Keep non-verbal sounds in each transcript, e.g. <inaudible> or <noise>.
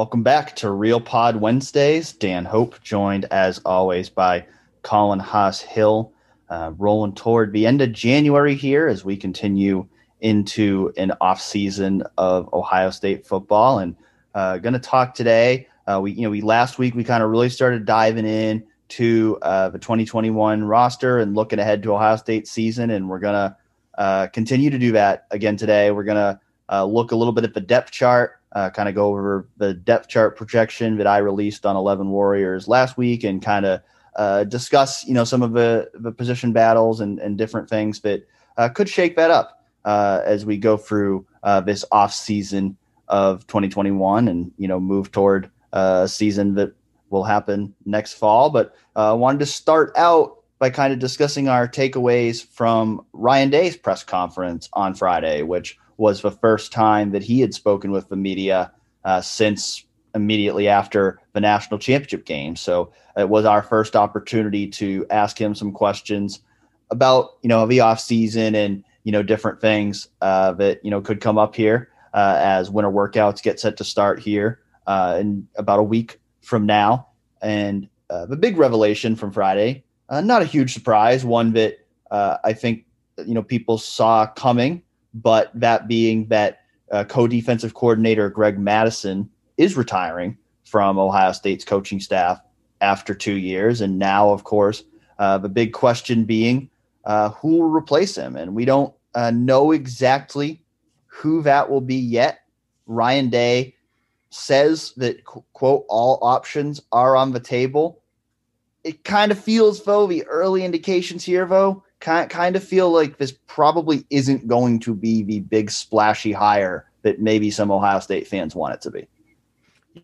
Welcome back to Real Pod Wednesdays. Dan Hope, joined as always by Colin Hass-Hill, uh, rolling toward the end of January here as we continue into an off season of Ohio State football, and uh, going to talk today. Uh, we, you know, we last week we kind of really started diving in to uh, the 2021 roster and looking ahead to Ohio State season, and we're gonna uh, continue to do that again today. We're gonna uh, look a little bit at the depth chart uh, kind of go over the depth chart projection that I released on 11 Warriors last week and kind of uh, discuss, you know, some of the, the position battles and, and different things that uh, could shake that up uh, as we go through uh, this off season of 2021 and, you know, move toward uh, a season that will happen next fall. But I wanted to start out by kind of discussing our takeaways from Ryan Day's press conference on Friday, which was the first time that he had spoken with the media uh, since immediately after the national championship game. So it was our first opportunity to ask him some questions about you know the off season and you know different things uh, that you know could come up here uh, as winter workouts get set to start here uh, in about a week from now. And uh, the big revelation from Friday, uh, not a huge surprise, one that uh, I think you know people saw coming but that being that uh, co-defensive coordinator Greg Mattison is retiring from Ohio State's coaching staff after two years, and now, of course, uh, the big question being uh, who will replace him, and we don't uh, know exactly who that will be yet. Ryan Day says that quote all options are on the table. It kind of feels though the early indications here though kind kind of feel like this probably isn't going to be the big splashy hire that maybe some Ohio State fans want it to be.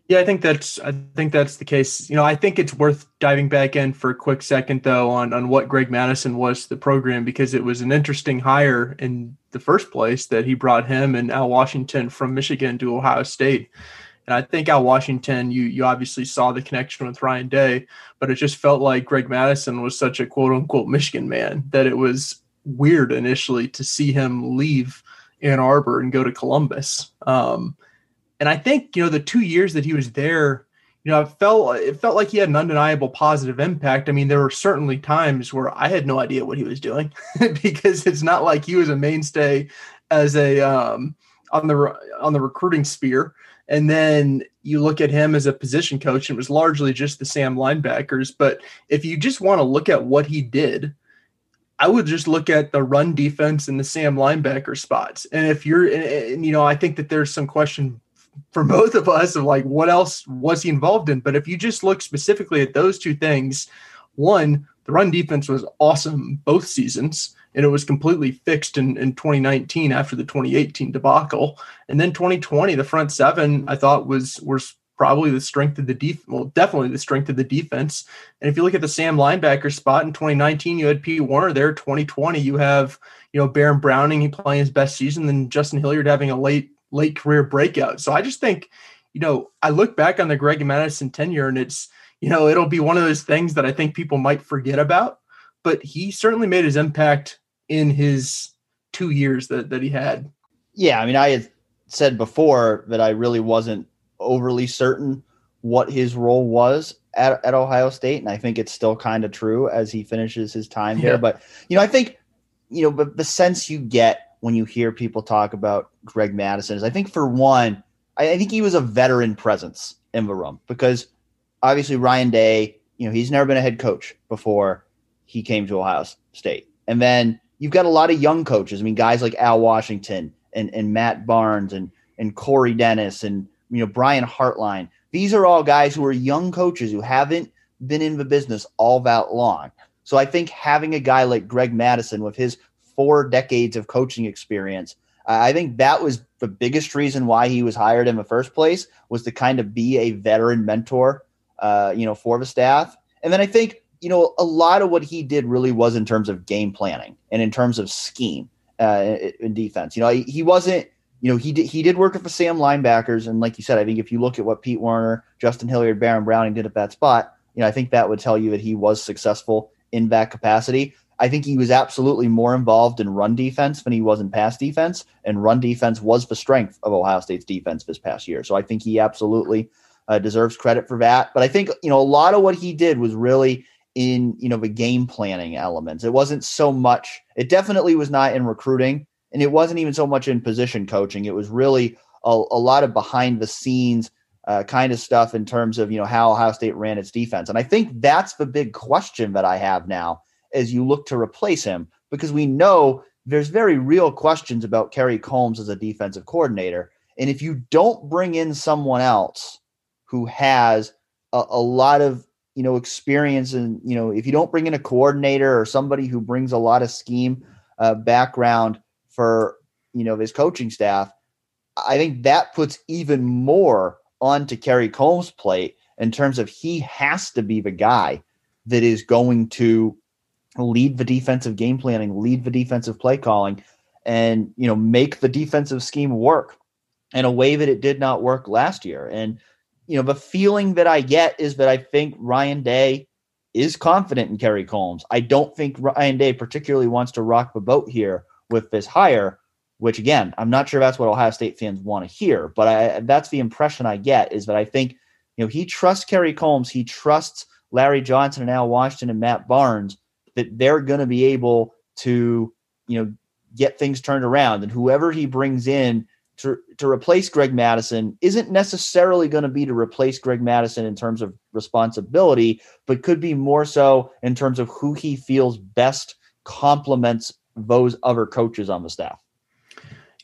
Yeah, I think that's I think that's the case. You know, I think it's worth diving back in for a quick second though on on what Greg Mattison was to the program because it was an interesting hire in the first place that he brought him and Al Washington from Michigan to Ohio State. And I think at Washington, you you obviously saw the connection with Ryan Day, but it just felt like Greg Mattison was such a quote unquote Michigan man that it was weird initially to see him leave Ann Arbor and go to Columbus. Um, and I think you know the two years that he was there, you know, it felt it felt like he had an undeniable positive impact. I mean, there were certainly times where I had no idea what he was doing <laughs> because it's not like he was a mainstay as a um, on the on the recruiting sphere. And then you look at him as a position coach, and it was largely just the Sam linebackers. But if you just want to look at what he did, I would just look at the run defense and the Sam linebacker spots. And if you're, and, you know, I think that there's some question for <laughs> both of us of like, what else was he involved in? But if you just look specifically at those two things, one, the run defense was awesome both seasons and it was completely fixed in, in 2019 after the 2018 debacle. And then 2020, the front seven I thought was was probably the strength of the def well, definitely the strength of the defense. And if you look at the Sam linebacker spot in 2019, you had Pete Werner there. 2020, you have you know Baron Browning he playing his best season, then Justin Hilliard having a late late career breakout. So I just think, you know, I look back on the Greg Mattison tenure, and it's you know it'll be one of those things that I think people might forget about. But he certainly made his impact in his two years that, that he had. Yeah, I mean, I had said before that I really wasn't overly certain what his role was at, at Ohio State, and I think it's still kind of true as he finishes his time yeah. But you know, I think you know, but the sense you get when you hear people talk about Greg Mattison is, I think for one, I, I think he was a veteran presence in the room because obviously Ryan Day, you know, he's never been a head coach before he came to Ohio State, and then you've got a lot of young coaches. I mean, guys like Al Washington and, and Matt Barnes and, and Corey Dennis and, you know, Brian Hartline. These are all guys who are young coaches who haven't been in the business all that long. So I think having a guy like Greg Mattison with his four decades of coaching experience, I think that was the biggest reason why he was hired in the first place was to kind of be a veteran mentor, uh, you know, for the staff. And then I think you know, a lot of what he did really was in terms of game planning and in terms of scheme uh, in defense. You know, he, wasn't. You know, he did he did work with the Sam linebackers, and like you said, I think if you look at what Pete Werner, Justin Hilliard, Baron Browning did at that spot, you know, I think that would tell you that he was successful in that capacity. I think he was absolutely more involved in run defense than he was in pass defense, and run defense was the strength of Ohio State's defense this past year. So I think he absolutely uh, deserves credit for that. But I think you know a lot of what he did was really in you know the game planning elements. It wasn't so much. It definitely was not in recruiting, and it wasn't even so much in position coaching. It was really a, a lot of behind the scenes uh, kind of stuff in terms of you know how Ohio State ran its defense. And I think that's the big question that I have now as you look to replace him, because we know there's very real questions about Kerry Coombs as a defensive coordinator. And if you don't bring in someone else who has a, a lot of you know experience and you know if you don't bring in a coordinator or somebody who brings a lot of scheme uh, background for you know his coaching staff i think that puts even more onto Kerry Coombs' plate in terms of he has to be the guy that is going to lead the defensive game planning, lead the defensive play calling, and you know make the defensive scheme work in a way that it did not work last year. And you know the feeling that I get is that I think Ryan Day is confident in Kerry Coombs. I don't think Ryan Day particularly wants to rock the boat here with this hire, which again, I'm not sure that's what Ohio State fans want to hear, but I, that's the impression I get is that I think you know he trusts Kerry Coombs, he trusts Larry Johnson and Al Washington and Matt Barnes that they're going to be able to, you know, get things turned around. And whoever he brings in to, to replace Greg Mattison isn't necessarily going to be to replace Greg Mattison in terms of responsibility, but could be more so in terms of who he feels best complements those other coaches on the staff.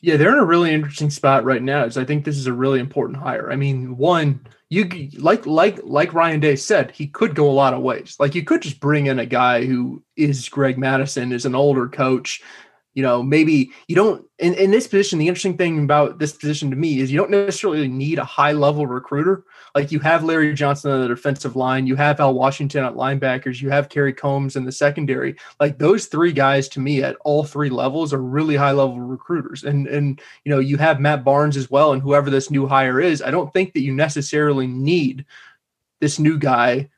Yeah, they're in a really interesting spot right now. Is I think this is a really important hire. I mean, one, you like like like Ryan Day said, he could go a lot of ways. Like you could just bring in a guy who is Greg Mattison, is an older coach. You know, maybe you don't in, in this position. The interesting thing about this position to me is you don't necessarily need a high level recruiter. Like you have Larry Johnson on the defensive line, you have Al Washington at linebackers, you have Kerry Coombs in the secondary. Like those three guys to me at all three levels are really high level recruiters. And and you know, you have Matt Barnes as well and whoever this new hire is. I don't think that you necessarily need this new guy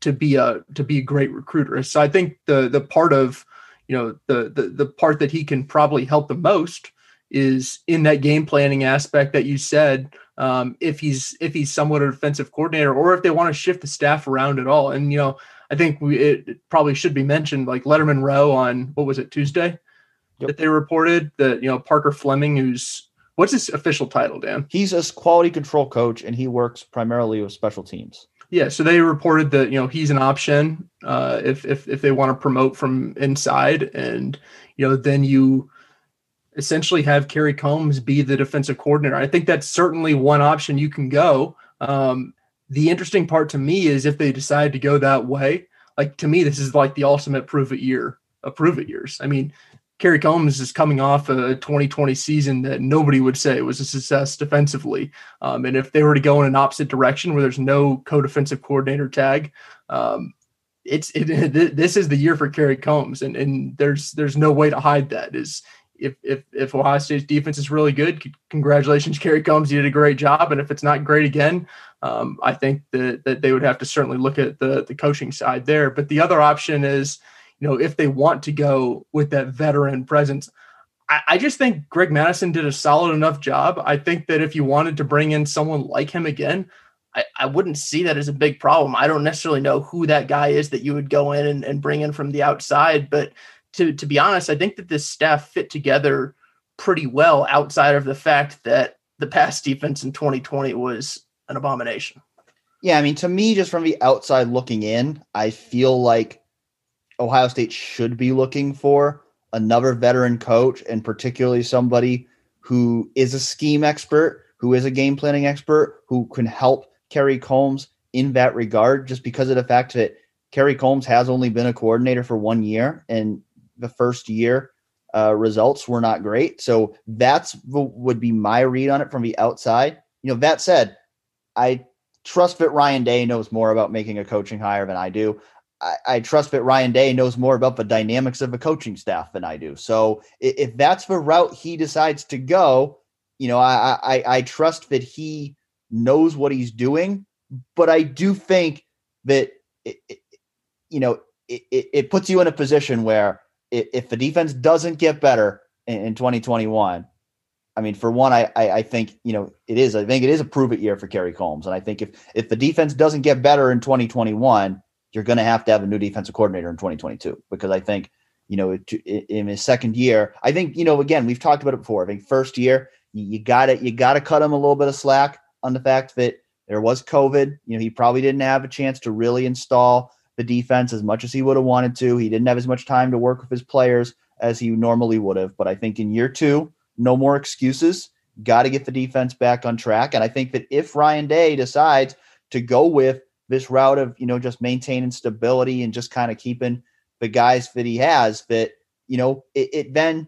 to be a to be a great recruiter. So I think the the part of you know the the the part that he can probably help the most is in that game planning aspect that you said um, if he's if he's somewhat a defensive coordinator or if they want to shift the staff around at all. And you know, I think we it probably should be mentioned like Lettermen Row on what was it Tuesday yep. that they reported that you know Parker Fleming, who's what's his official title, Dan? He's a quality control coach and he works primarily with special teams. Yeah, so they reported that you know he's an option uh, if if if they want to promote from inside, and you know then you essentially have Kerry Coombs be the defensive coordinator. I think that's certainly one option you can go. Um, the interesting part to me is if they decide to go that way. Like to me, this is like the ultimate prove it year prove it years. I mean, Kerry Coombs is coming off a 2020 season that nobody would say was a success defensively. Um, and if they were to go in an opposite direction where there's no co-defensive coordinator tag, um, it's it, <laughs> this is the year for Kerry Coombs, and and there's there's no way to hide that. Is if if if Ohio State's defense is really good, congratulations, Kerry Coombs, you did a great job. And if it's not great again, um, I think that that they would have to certainly look at the the coaching side there. But the other option is, you know, if they want to go with that veteran presence. I, I just think Greg Mattison did a solid enough job. I think that if you wanted to bring in someone like him again, I, I wouldn't see that as a big problem. I don't necessarily know who that guy is that you would go in and, and bring in from the outside, but to to be honest, I think that this staff fit together pretty well outside of the fact that the pass defense in 2020 was an abomination. Yeah, I mean, to me, just from the outside looking in, I feel like Ohio State should be looking for another veteran coach and particularly somebody who is a scheme expert, who is a game planning expert, who can help Kerry Coombs in that regard, just because of the fact that Kerry Coombs has only been a coordinator for one year and the first year uh, results were not great. So that's would be my read on it from the outside. You know, that said, I trust that Ryan Day knows more about making a coaching hire than I do. I, I trust that Ryan Day knows more about the dynamics of a coaching staff than I do. So if, if that's the route he decides to go, you know, I, I I trust that he knows what he's doing. But I do think that it, it, you know it, it puts you in a position where if, the defense doesn't get better in, in 2021, I mean, for one, I, I, I think you know it is. I think it is a prove it year for Kerry Coombs, and I think if if the defense doesn't get better in 2021, you're going to have to have a new defensive coordinator in 2022 because I think you know in his second year, I think you know again we've talked about it before. I think first year you got to you got to cut him a little bit of slack on the fact that there was COVID. You know, he probably didn't have a chance to really install the defense as much as he would have wanted to. He didn't have as much time to work with his players as he normally would have. But I think in year two, no more excuses. Got to get the defense back on track. And I think that if Ryan Day decides to go with this route of, you know, just maintaining stability and just kind of keeping the guys that he has, that, you know, it, it then,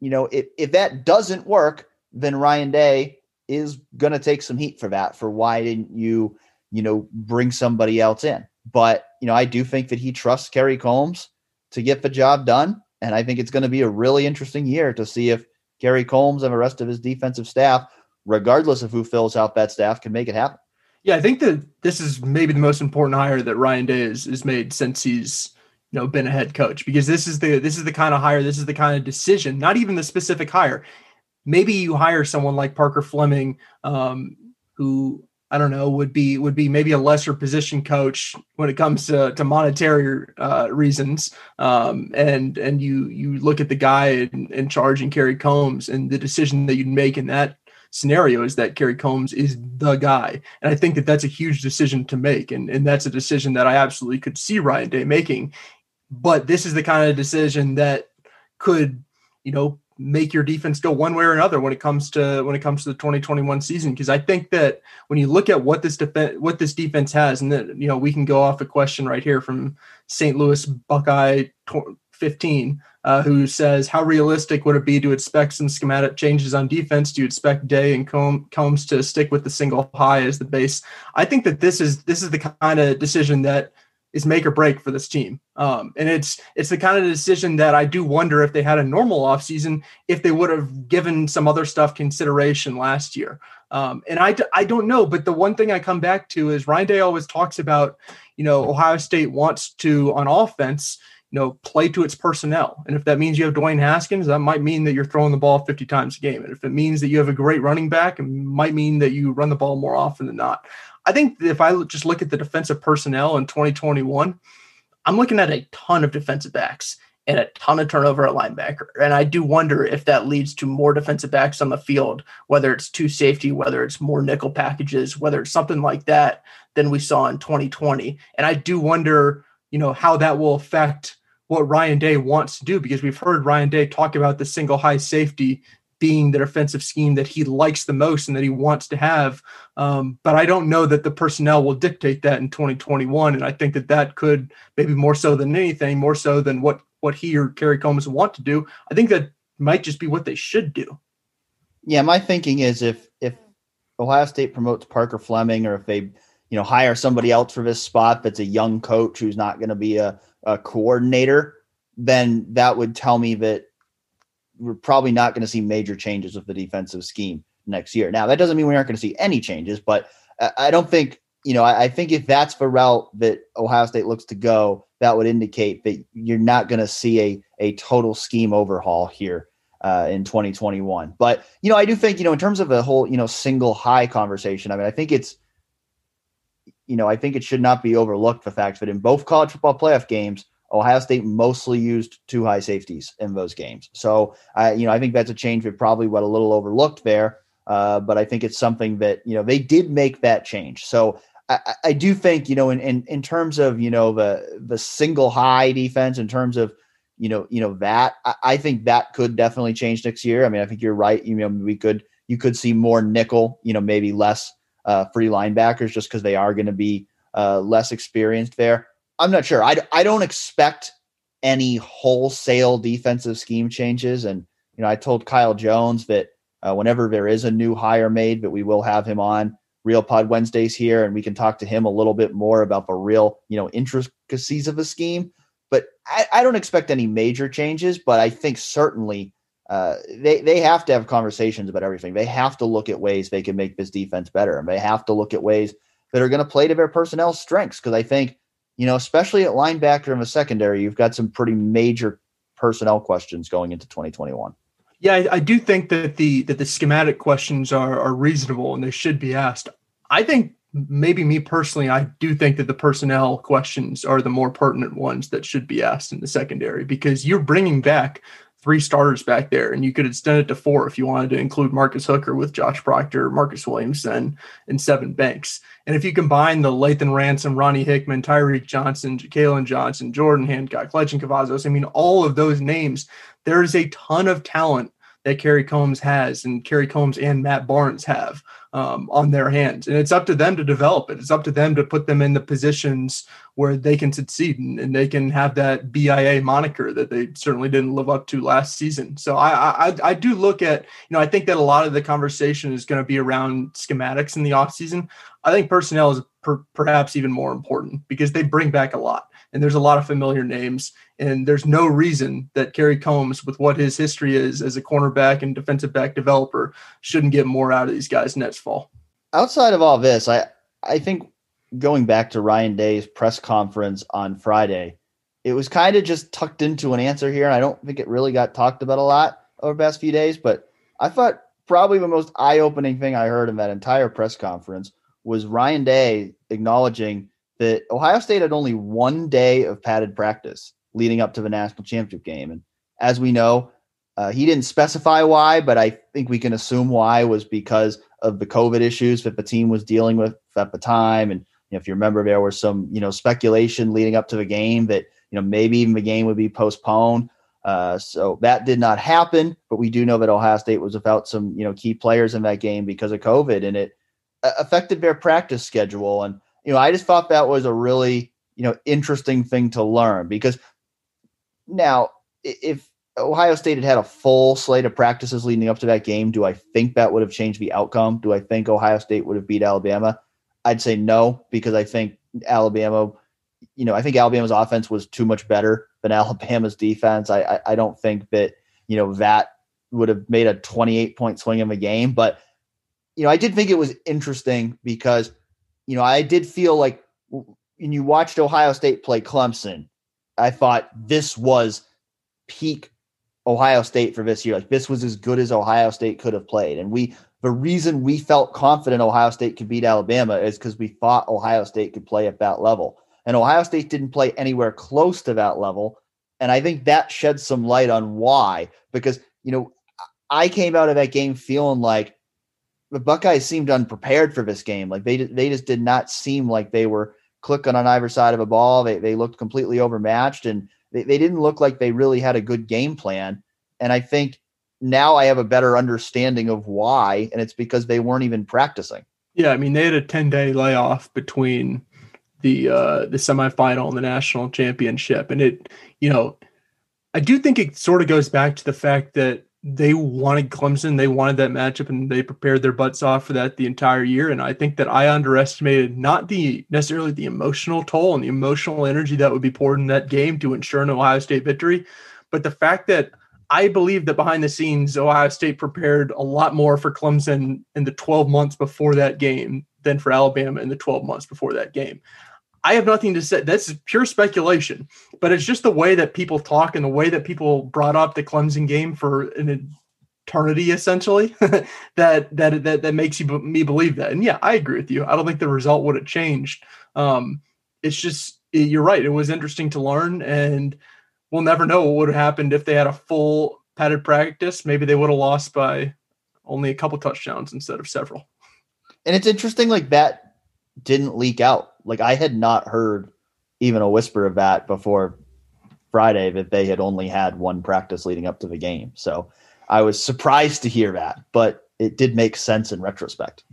you know, if, if that doesn't work, then Ryan Day is going to take some heat for that, for why didn't you, you know, bring somebody else in. But, you know, I do think that he trusts Kerry Coombs to get the job done. And I think it's going to be a really interesting year to see if Kerry Coombs and the rest of his defensive staff, regardless of who fills out that staff, can make it happen. Yeah, I think that this is maybe the most important hire that Ryan Day has, has made since he's you know been a head coach because this is the this is the kind of hire, this is the kind of decision, not even the specific hire. Maybe you hire someone like Parker Fleming, um, who I don't know, would be would be maybe a lesser position coach when it comes to, to monetary uh, reasons. Um, and and you you look at the guy in, in charge and Kerry Coombs and the decision that you'd make in that scenario is that Kerry Coombs is the guy. And I think that that's a huge decision to make, and and that's a decision that I absolutely could see Ryan Day making. But this is the kind of decision that could, you know, make your defense go one way or another when it comes to when it comes to the 2021 season because I think that when you look at what this defense what this defense has and that you know we can go off a question right here from St. Louis Buckeye 15 uh, who says how realistic would it be to expect some schematic changes on defense do you expect Day and Coombs to stick with the single high as the base I think that this is this is the kind of decision that is make or break for this team. Um, and it's it's the kind of decision that I do wonder if they had a normal offseason, if they would have given some other stuff consideration last year. Um, and I, I don't know, but the one thing I come back to is Ryan Day always talks about, you know, Ohio State wants to on offense, you know, play to its personnel. And if that means you have Dwayne Haskins, that might mean that you're throwing the ball 50 times a game. And if it means that you have a great running back, it might mean that you run the ball more often than not. I think if I just look at the defensive personnel in 2021, I'm looking at a ton of defensive backs and a ton of turnover at linebacker. And I do wonder if that leads to more defensive backs on the field, whether it's two safety, whether it's more nickel packages, whether it's something like that than we saw in 2020. And I do wonder, you know, how that will affect what Ryan Day wants to do because we've heard Ryan Day talk about the single high safety being the defensive scheme that he likes the most and that he wants to have. Um, but I don't know that the personnel will dictate that in 2021. And I think that that could maybe more so than anything, more so than what what he or Kerry Coombs want to do. I think that might just be what they should do. Yeah, my thinking is if if Ohio State promotes Parker Fleming, or if they you know hire somebody else for this spot that's a young coach who's not going to be a, a coordinator, then that would tell me that we're probably not going to see major changes with the defensive scheme next year. Now, that doesn't mean we aren't going to see any changes, but I don't think, you know, I, think if that's the route that Ohio State looks to go, that would indicate that you're not going to see a, a total scheme overhaul here uh, in 2021. But, you know, I do think, you know, in terms of the whole, you know, single high conversation, I mean, I think it's, you know, I think it should not be overlooked the fact that in both college football playoff games, Ohio State mostly used two high safeties in those games. So I, you know, I think that's a change that probably what a little overlooked there. Uh, but I think it's something that you know they did make that change. So I, I do think you know in, in in terms of you know the the single high defense in terms of you know you know that I, I think that could definitely change next year. I mean I think you're right. You know we could you could see more nickel. You know maybe less uh, free linebackers just because they are going to be uh, less experienced there. I'm not sure. I, I don't expect any wholesale defensive scheme changes. And, you know, I told Kyle Jones that uh, whenever there is a new hire made, that we will have him on Real Pod Wednesdays here and we can talk to him a little bit more about the real, you know, intricacies of a scheme. But I, I don't expect any major changes, but I think certainly uh, they, they have to have conversations about everything. They have to look at ways they can make this defense better. And they have to look at ways that are going to play to their personnel strengths. Because I think – you know, especially at linebacker in the secondary, you've got some pretty major personnel questions going into 2021. Yeah, I, I, do think that the that the schematic questions are are reasonable and they should be asked. I think maybe me personally, I do think that the personnel questions are the more pertinent ones that should be asked in the secondary because you're bringing back three starters back there, and you could extend it to four if you wanted to include Marcus Hooker with Josh Proctor, Marcus Williamson, and Sevyn Banks. And if you combine the Lathan Ransom, Ronnie Hickman, Tyreke Johnson, Jakailin Johnson, Jordan Hancock, Lejond Cavazos, I mean, all of those names, there is a ton of talent that Kerry Coombs has and Kerry Coombs and Matt Barnes have um, on their hands. And it's up to them to develop it. It's up to them to put them in the positions where they can succeed and, and they can have that BIA moniker that they certainly didn't live up to last season. So I, I, I do look at, you know, I think that a lot of the conversation is going to be around schematics in the offseason. I think personnel is per, perhaps even more important because they bring back a lot and there's a lot of familiar names. And there's no reason that Kerry Coombs, with what his history is as a cornerback and defensive back developer, shouldn't get more out of these guys next fall. Outside of all this, I I think going back to Ryan Day's press conference on Friday, it was kind of just tucked into an answer here. And I don't think it really got talked about a lot over the past few days, but I thought probably the most eye-opening thing I heard in that entire press conference was Ryan Day acknowledging that Ohio State had only one day of padded practice leading up to the national championship game. And as we know, uh, he didn't specify why, but I think we can assume why was because of the COVID issues that the team was dealing with at the time. And you know, if you remember, there was some you know speculation leading up to the game that you know maybe even the game would be postponed. Uh, so that did not happen, but we do know that Ohio State was without some you know key players in that game because of COVID, and it uh, affected their practice schedule. And you know, I just thought that was a really, you know, interesting thing to learn because now if Ohio State had had a full slate of practices leading up to that game, do I think that would have changed the outcome? Do I think Ohio State would have beat Alabama? I'd say no because I think Alabama, you know, I think Alabama's offense was too much better than <laughs> Alabama's defense. I I, I don't think that you know that would have made a 28 point swing in the game, but you know, I did think it was interesting because you know, I did feel like when you watched Ohio State play Clemson, I thought this was peak Ohio State for this year. Like this was as good as Ohio State could have played. And we the reason we felt confident Ohio State could beat Alabama is because we thought Ohio State could play at that level. And Ohio State didn't play anywhere close to that level. And I think that sheds some light on why. Because, you know, I came out of that game feeling like the Buckeyes seemed unprepared for this game. Like they they just did not seem like they were clicking on either side of a ball. They they looked completely overmatched and they, they didn't look like they really had a good game plan. And I think now I have a better understanding of why, and it's because they weren't even practicing. Yeah, I mean they had a 10 day layoff between the uh the semifinal and the national championship. And it, you know, I do think it sort of goes back to the fact that they wanted Clemson. They wanted that matchup and they prepared their butts off for that the entire year. And I think that I underestimated not the necessarily the emotional toll and the emotional energy that would be poured in that game to ensure an Ohio State victory, but the fact that I believe that behind the scenes, Ohio State prepared a lot more for Clemson in the 12 months before that game than for Alabama in the 12 months before that game. I have nothing to say. That's pure speculation, but it's just the way that people talk and the way that people brought up the Clemson game for an eternity, essentially. <laughs> that that that that makes you me believe that. And yeah, I agree with you. I don't think the result would have changed. Um, it's just you're right. It was interesting to learn, and we'll never know what would have happened if they had a full padded practice. Maybe they would have lost by only a couple touchdowns instead of several. And it's interesting, like that didn't leak out like I had not heard even a whisper of that before Friday that they had only had one practice leading up to the game. So I was surprised to hear that, but it did make sense in retrospect.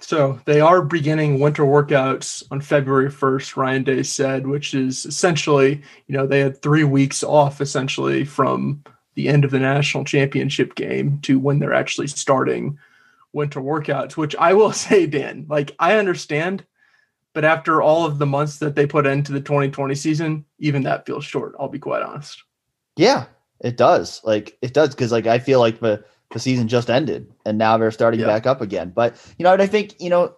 So they are beginning winter workouts on February 1st, Ryan Day said, which is essentially, you know, they had three weeks off essentially from the end of the national championship game to when they're actually starting winter workouts, which I will <laughs> say, Dan, like I understand but after all of the months that they put into the 2020 season, even that feels short. I'll be quite honest. Yeah, it does. Like it does because like I feel like the the season just ended and now they're starting yeah. back up again. But you know, I think you know,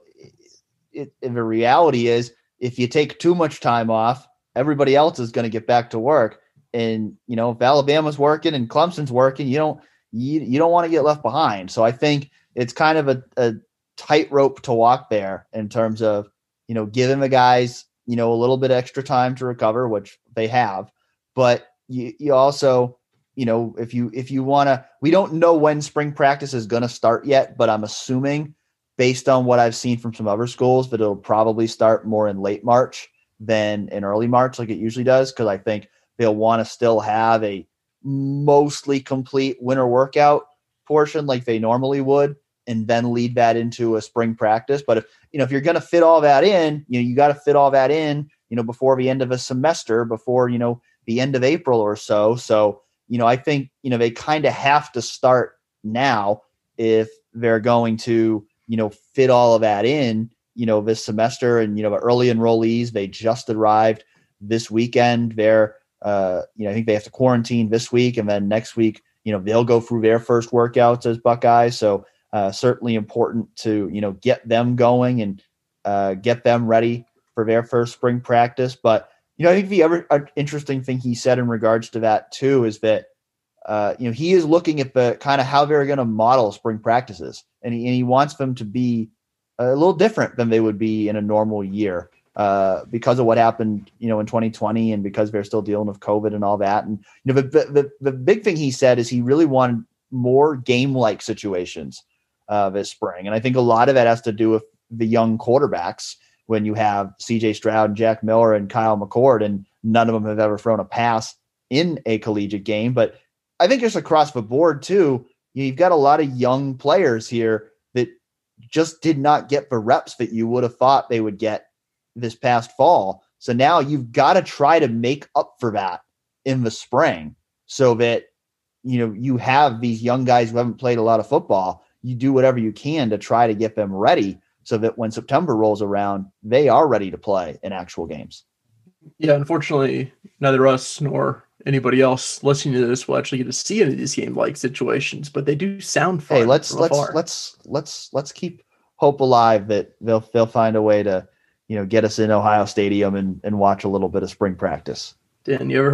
it, it, the reality is if you take too much time off, everybody else is going to get back to work. and you know if Alabama's working and Clemson's working, you don't you, you don't want to get left behind. So I think it's kind of a, a tightrope to walk there in terms of you know giving the guys you know a little bit extra time to recover, which they have, but you, you also you know if you if you want to we don't know when spring practice is going to start yet but i'm assuming based on what i've seen from some other schools that it'll probably start more in late march than in early march like it usually does because i think they'll want to still have a mostly complete winter workout portion like they normally would and then lead that into a spring practice but if you know if you're going to fit all that in you know you got to fit all that in you know before the end of a semester before you know the end of april or so so you know i think you know they kind of have to start now if they're going to you know fit all of that in you know this semester and you know early enrollees they just arrived this weekend they're uh, you know, I think they have to quarantine this week, and then next week, you know, they'll go through their first workouts as Buckeyes. So uh, certainly important to you know get them going and uh, get them ready for their first spring practice. But you know, I think the other uh, interesting thing he said in regards to that too is that uh, you know he is looking at the kind of how they're going to model spring practices, and he, and he wants them to be a little different than they would be in a normal year uh, because of what happened, you know, in 2020, and because they're still dealing with COVID and all that. And you know, the the, the big thing he said is he really wanted more game-like situations uh, this spring, and I think a lot of that has to do with the young quarterbacks. When you have C.J. Stroud, and Jack Miller, and Kyle McCord, and none of them have ever thrown a pass in a collegiate game, but I think just across the board too, you've got a lot of young players here that just did not get the reps that you would have thought they would get this past fall. So now you've got to try to make up for that in the spring so that you know you have these young guys who haven't played a lot of football. You do whatever you can to try to get them ready so that when September rolls around, they are ready to play in actual games. Yeah, unfortunately, neither us nor anybody else listening to this will actually get to see any of these game like situations, but they do sound fun. Hey, let's let's afar. let's let's let's keep hope alive that they'll they'll find a way to you know, get us in Ohio Stadium and, and watch a little bit of spring practice. Dan, you ever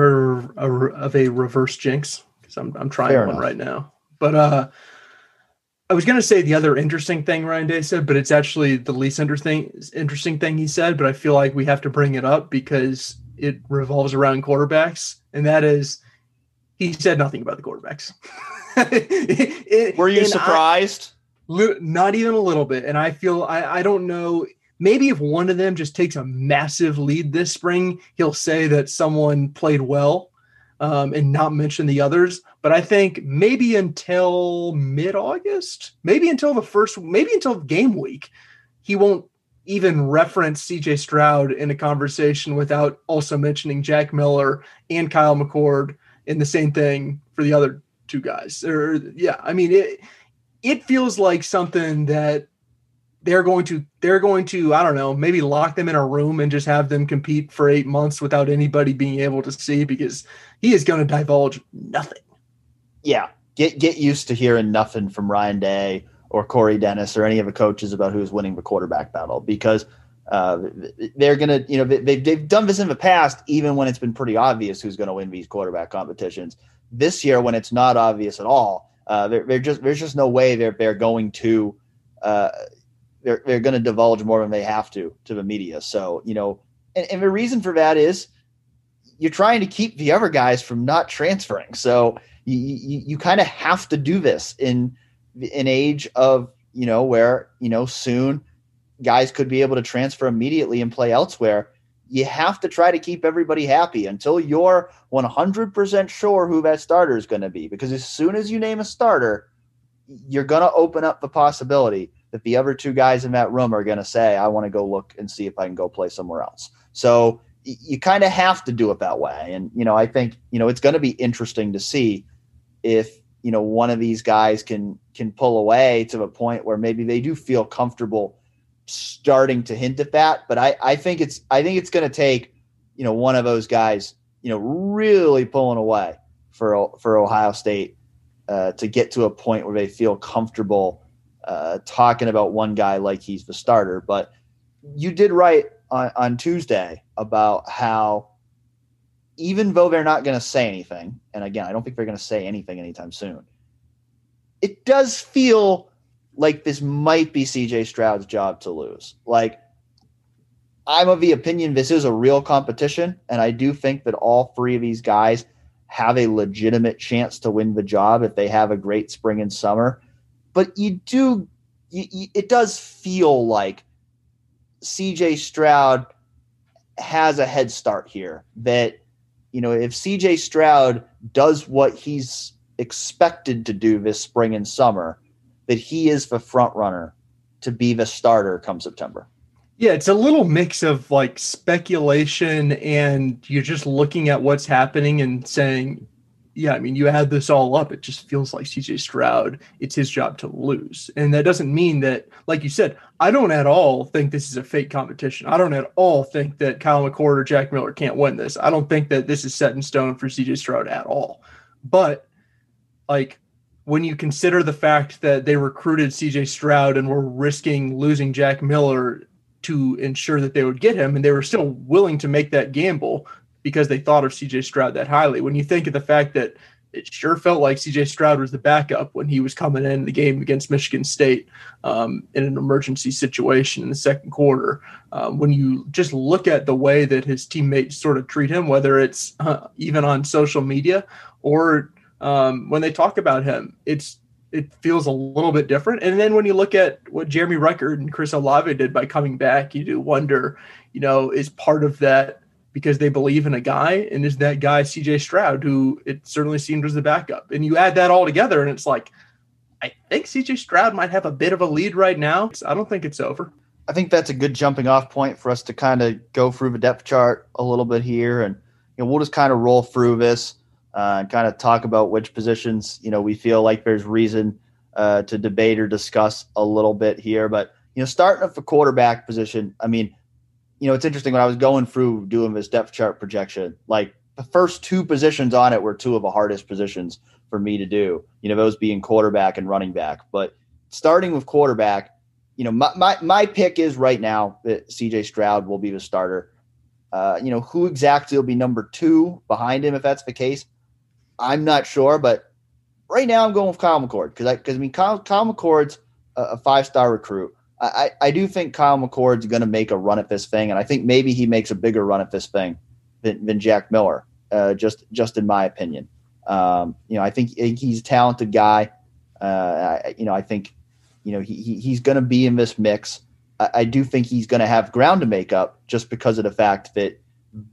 heard of a reverse jinx? Because I'm I'm trying Fair one enough. right now. But uh, I was going to say the other interesting thing Ryan Day said, but it's actually the least interesting interesting thing he said. But I feel like we have to bring it up because it revolves around quarterbacks, and that is he said nothing about the quarterbacks. <laughs> it, Were you surprised? I, not even a little bit. And I feel I, I don't know maybe if one of them just takes a massive lead this spring, he'll say that someone played well um, and not mention the others. But I think maybe until mid August, maybe until the first, maybe until game week, he won't even reference CJ Stroud in a conversation without also mentioning Jack Miller and Kyle McCord in the same thing for the other two guys. Or yeah, I mean it it feels like something that they're going to they're going to I don't know maybe lock them in a room and just have them compete for eight months without anybody being able to see because he is going to divulge nothing. Yeah, get get used to hearing nothing from Ryan Day or Corey Dennis or any of the coaches about who's winning the quarterback battle because uh, they're going to you know they, they've done this in the past even when it's been pretty obvious who's going to win these quarterback competitions. This year when it's not obvious at all, uh, they're, they're just there's just no way they're they're going to. Uh, they're they're going to divulge more than they have to to the media. So you know, and, and the reason for that is you're trying to keep the other guys from not transferring. So you you, you kind of have to do this in an age of you know where you know soon guys could be able to transfer immediately and play elsewhere. You have to try to keep everybody happy until you're 100% sure who that starter is going to be. Because as soon as you name a starter, you're going to open up the possibility that the other two guys in that room are going to say, I want to go look and see if I can go play somewhere else. So you kind of have to do it that way. And, you know, I think, you know, it's going to be interesting to see if, you know, one of these guys can, can pull away to a point where maybe they do feel comfortable starting to hint at that. But I, I think it's, I think it's going to take, you know, one of those guys, you know, really pulling away for, for Ohio State uh, to get to a point where they feel comfortable uh, talking about one guy like he's the starter. But you did write on, on Tuesday about how even though they're not going to say anything, and again, I don't think they're going to say anything anytime soon, it does feel like this might be CJ Stroud's job to lose. Like, I'm of the opinion this is a real competition, and I do think that all three of these guys have a legitimate chance to win the job if they have a great spring and summer. But you do, you, you, it does feel like CJ Stroud has a head start here. That, you know, if CJ Stroud does what he's expected to do this spring and summer, that he is the front runner to be the starter come September. Yeah, it's a little mix of like speculation and you're just looking at what's happening and saying, yeah, I mean, you add this all up, it just feels like CJ Stroud, it's his job to lose. And that doesn't mean that, like you said, I don't at all think this is a fake competition. I don't at all think that Kyle McCord or Jack Miller can't win this. I don't think that this is set in stone for CJ Stroud at all. But like when you consider the fact that they recruited CJ Stroud and were risking losing Jack Miller to ensure that they would get him, and they were still willing to make that gamble because they thought of CJ Stroud that highly. When you think of the fact that it sure felt like CJ Stroud was the backup when he was coming in the game against Michigan State um, in an emergency situation in the second quarter. Um, when you just look at the way that his teammates sort of treat him, whether it's uh, even on social media or um, when they talk about him, it's it feels a little bit different. And then when you look at what Jeremy Ruckert and Chris Olave did by coming back, you do wonder, you know, is part of that because they believe in a guy, and is that guy CJ Stroud, who it certainly seemed was the backup. And you add that all together, and it's like, I think CJ Stroud might have a bit of a lead right now. I don't think it's over. I think that's a good jumping off point for us to kind of go through the depth chart a little bit here, and you know we'll just kind of roll through this uh, and kind of talk about which positions you know we feel like there's reason uh, to debate or discuss a little bit here. But you know, starting at the quarterback position, I mean, you know, it's interesting when I was going through doing this depth chart projection, like the first two positions on it were two of the hardest positions for me to do, you know, those being quarterback and running back. But starting with quarterback, you know, my, my, my pick is right now that CJ Stroud will be the starter. Uh, you know, who exactly will be number two behind him if that's the case? I'm not sure, but right now I'm going with Kyle McCord because I because I mean Kyle, Kyle McCord's a, a five star recruit. I, I do think Kyle McCord's going to make a run at this thing, and I think maybe he makes a bigger run at this thing than, than Jack Miller. Uh, just just in my opinion, um, you know, I think he's a talented guy. Uh, I, you know, I think you know he, he he's going to be in this mix. I, I do think he's going to have ground to make up just because of the fact that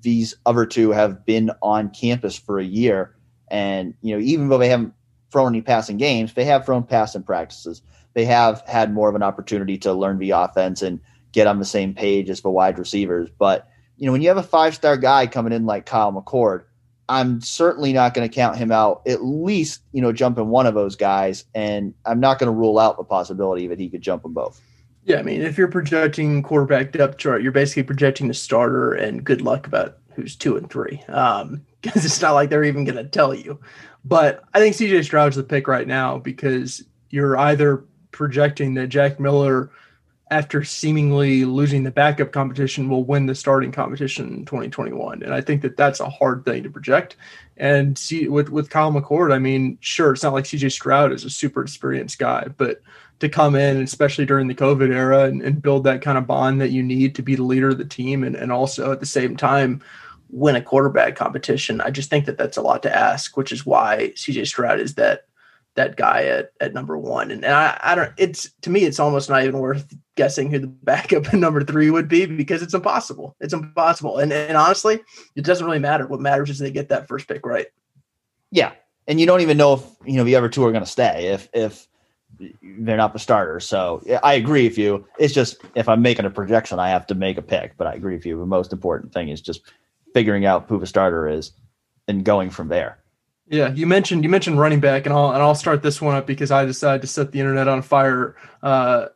these other two have been on campus for a year, and you know, even though they haven't thrown any passing games, they have thrown passing practices they have had more of an opportunity to learn the offense and get on the same page as the wide receivers. But you know, when you have a five star guy coming in like Kyle McCord, I'm certainly not going to count him out. At least you know, jumping one of those guys, and I'm not going to rule out the possibility that he could jump them both. Yeah, I mean, if you're projecting quarterback depth chart, you're basically projecting the starter, and good luck about who's two and three, because um, <laughs> it's not like they're even going to tell you. But I think CJ Stroud's the pick right now because you're either projecting that Jack Miller, after seemingly losing the backup competition, will win the starting competition in 2021. And I think that that's a hard thing to project. And see with with Kyle McCord, I mean, sure, it's not like CJ Stroud is a super experienced guy, but to come in, especially during the COVID era, and, and build that kind of bond that you need to be the leader of the team, and, and also at the same time win a quarterback competition. I just think that that's a lot to ask, which is why CJ Stroud is that that guy at, at number one. And, and I, I don't, it's to me, it's almost not even worth guessing who the backup <laughs> in number three would be because it's impossible. It's impossible. And, and honestly, it doesn't really matter. What matters is they get that first pick right. Yeah. And you don't even know if, you know, the other two are going to stay if, if they're not the starters. So I agree with you. It's just, if I'm making a projection, I have to make a pick, but I agree with you. The most important thing is just figuring out who the starter is and going from there. Yeah, you mentioned you mentioned running back, and I'll and I'll start this one up because I decided to set the internet on fire. Uh,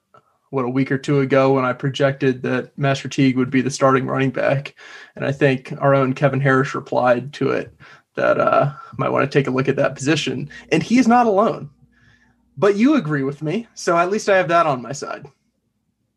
what a week or two ago when I projected that Master Teague would be the starting running back, and I think our own Kevin Harris replied to it that uh, might want to take a look at that position, and he is not alone. But you agree with me, so at least I have that on my side.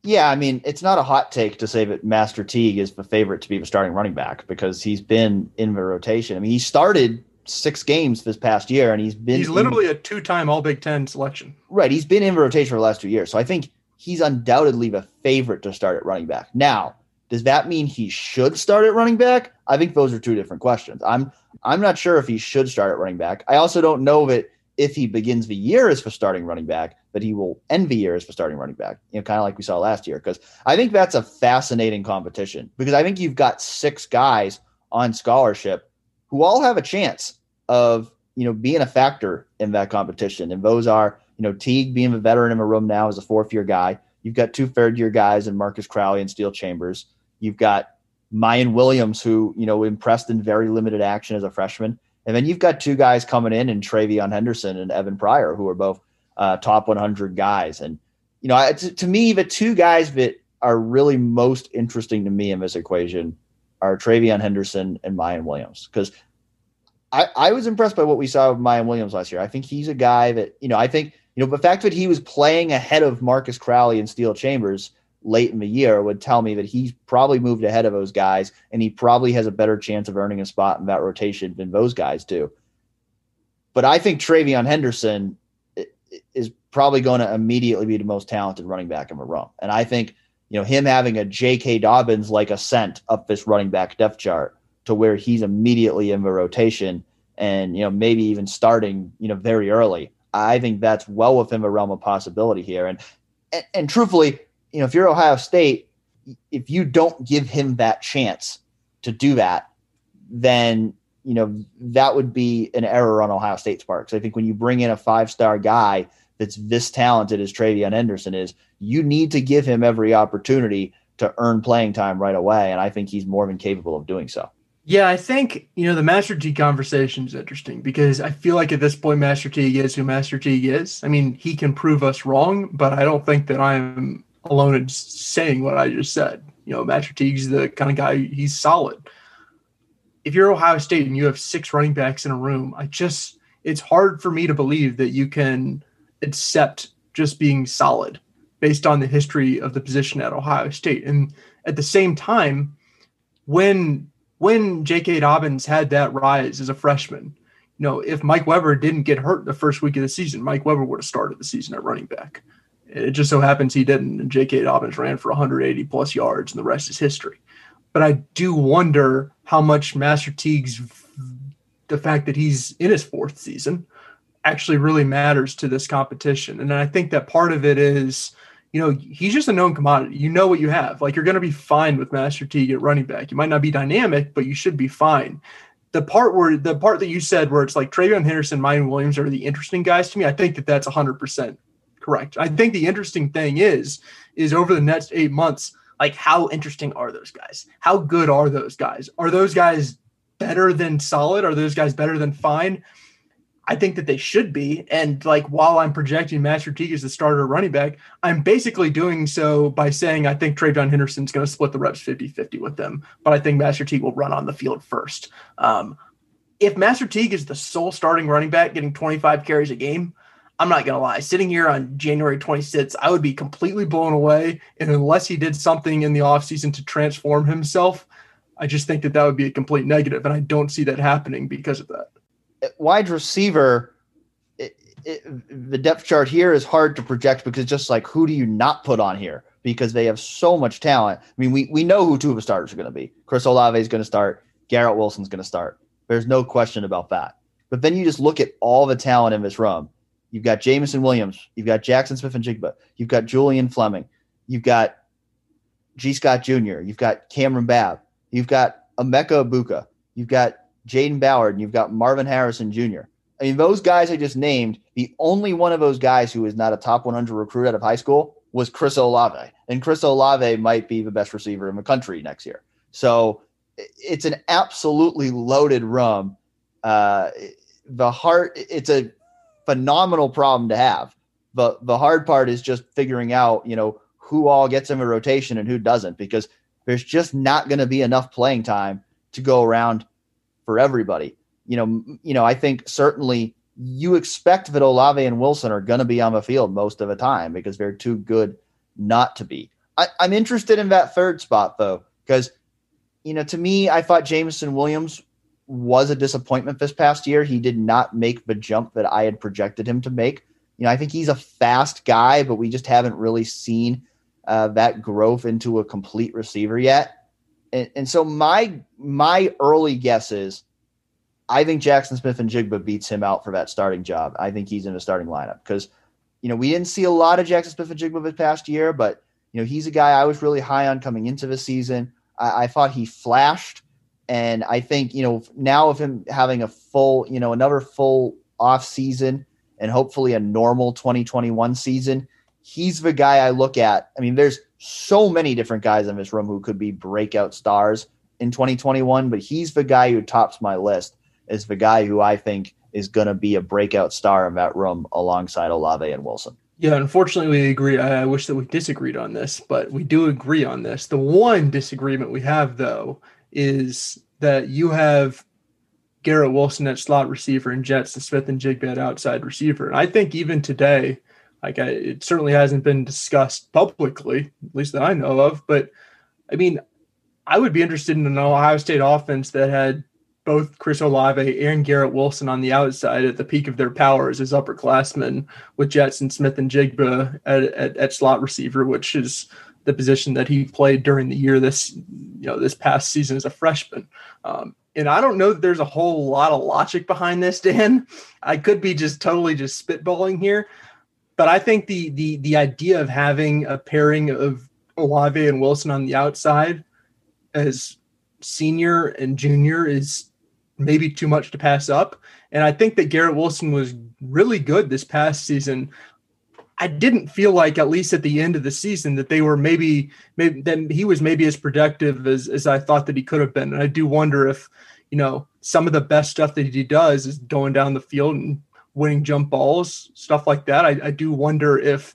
Yeah, I mean, it's not a hot take to say that Master Teague is the favorite to be the starting running back because he's been in the rotation. I mean, he started six games this past year, and he's been he's literally in, a two-time All Big Ten selection. Right, he's been in rotation for the last two years, so I think he's undoubtedly the favorite to start at running back. Now, does that mean he should start at running back? I think those are two different questions. I'm I'm not sure if he should start at running back. I also don't know that if he begins the year as for starting running back, but he will end the year as for starting running back. You know, kind of like we saw last year. Because I think that's a fascinating competition. Because I think you've got six guys on scholarship who all have a chance of you know being a factor in that competition. And those are you know Teague being a veteran in a room now as a fourth year guy. You've got two third year guys in Marcus Crowley and Steele Chambers. You've got Miyan Williams, who you know impressed in very limited action as a freshman, and then you've got two guys coming in, and TreVeyon Henderson and Evan Pryor, who are both uh, top 100 guys. And you know, to, to me, the two guys that are really most interesting to me in this equation are TreVeyon Henderson and Miyan Williams because I, I was impressed by what we saw of Miyan Williams last year. I think he's a guy that, you know, I think, you know, the fact that he was playing ahead of Marcus Crowley and Steele Chambers late in the year would tell me that he's probably moved ahead of those guys and he probably has a better chance of earning a spot in that rotation than those guys do. But I think TreVeyon Henderson is probably going to immediately be the most talented running back in the room. And I think, you know, him having a J.K. Dobbins like ascent up this running back depth chart to where he's immediately in the rotation and, you know, maybe even starting, you know, very early. I think that's well within the realm of possibility here. And, and, and truthfully, you know, if you're Ohio State, if you don't give him that chance to do that, then you know that would be an error on Ohio State's part. So I think when you bring in a five star guy that's this talented as TreVeyon Henderson is, you need to give him every opportunity to earn playing time right away, and I think he's more than capable of doing so. Yeah, I think you know the Master T conversation is interesting because I feel like at this point Master T is who Master T is. I mean, he can prove us wrong, but I don't think that I'm alone in saying what I just said. You know, Master Teague's the kind of guy he's solid. If you're Ohio State and you have six running backs in a room, I just it's hard for me to believe that you can accept just being solid based on the history of the position at Ohio State. And at the same time, when when J.K. Dobbins had that rise as a freshman, you know, if Mike Weber didn't get hurt the first week of the season, Mike Weber would have started the season at running back. It just so happens he didn't, and J.K. Dobbins ran for 180 plus yards, and the rest is history. But I do wonder how much Master Teague's the fact that he's in his fourth season actually really matters to this competition. And I think that part of it is, you know, he's just a known commodity. You know what you have. Like you're going to be fine with Master Teague at running back. You might not be dynamic, but you should be fine. The part where the part that you said where it's like TreVeyon Henderson, Miyan Williams are the interesting guys to me. I think that that's 100% correct. I think the interesting thing is, is over the next eight months, like how interesting are those guys? How good are those guys? Are those guys better than solid? Are those guys better than fine? I think that they should be. And like while I'm projecting Master Teague as the starter running back, I'm basically doing so by saying I think TreVeyon Henderson's going to split the reps 50 50 with them, but I think Master Teague will run on the field first. Um, if Master Teague is the sole starting running back getting 25 carries a game, I'm not gonna lie, sitting here on January 26th, I would be completely blown away. And unless he did something in the offseason to transform himself, I just think that that would be a complete negative, and I don't see that happening because of that. Wide receiver, it, it, the depth chart here is hard to project because just like who do you not put on here because they have so much talent. I mean, we we know who two of the starters are going to be. Chris Olave is going to start. Garrett Wilson's going to start. There's no question about that. But then you just look at all the talent in this room You've got Jameson Williams. You've got Jaxon Smith-Njigba. You've got Julian Fleming. You've got Gee Scott Jr. You've got Kamryn Babb. You've got Emeka Egbuka. You've got Jayden Ballard. And you've got Marvin Harrison Jr. I mean, those guys I just named, the only one of those guys who is not a top 100 recruit out of high school was Chris Olave. And Chris Olave might be the best receiver in the country next year. So it's an absolutely loaded room. Uh, the heart, it's a phenomenal problem to have. But the hard part is just figuring out, you know, who all gets in the rotation and who doesn't, because there's just not going to be enough playing time to go around for everybody. You know, you know, I think certainly you expect that Olave and Wilson are going to be on the field most of the time because they're too good not to be. I, am interested in that third spot though, because you know, to me, I thought Jameson Williams was a disappointment this past year. He did not make the jump that I had projected him to make. You know, I think he's a fast guy, but we just haven't really seen uh, that growth into a complete receiver yet. And, and so my my early guess is I think Jaxon Smith-Njigba beats him out for that starting job. I think he's in the starting lineup because, you know, we didn't see a lot of Jaxon Smith-Njigba this past year, but, you know, he's a guy I was really high on coming into the season. I, I thought he flashed. And I think, you know, now of him having a full, you know, another full off season and hopefully a normal 2021 season, he's the guy I look at. I mean, there's so many different guys in this room who could be breakout stars in 2021, but he's the guy who tops my list is the guy who I think is going to be a breakout star in that room alongside Olave and Wilson. Yeah, unfortunately, we agree. I wish that we disagreed on this, but we do agree on this. The one disagreement we have, though, is that you have Garrett Wilson at slot receiver and Jaxon Smith-Njigba at outside receiver. And I think even today, like I, it certainly hasn't been discussed publicly, at least that I know of. But I mean, I would be interested in an Ohio State offense that had both Chris Olave and Garrett Wilson on the outside at the peak of their powers as upperclassmen, with Jaxon Smith-Njigba at, at, at, slot receiver, which is the position that he played during the year this you know this past season as a freshman. Um, and I don't know that there's a whole lot of logic behind this, Dan. I could be just totally just spitballing here, but I think the the the idea of having a pairing of Olave and Wilson on the outside as senior and junior is maybe too much to pass up. And I think that Garrett Wilson was really good this past season. I didn't feel like, at least at the end of the season, that they were maybe, maybe that he was maybe as productive as, as I thought that he could have been. And I do wonder if, you know, some of the best stuff that he does is going down the field and winning jump balls, stuff like that. I, I do wonder if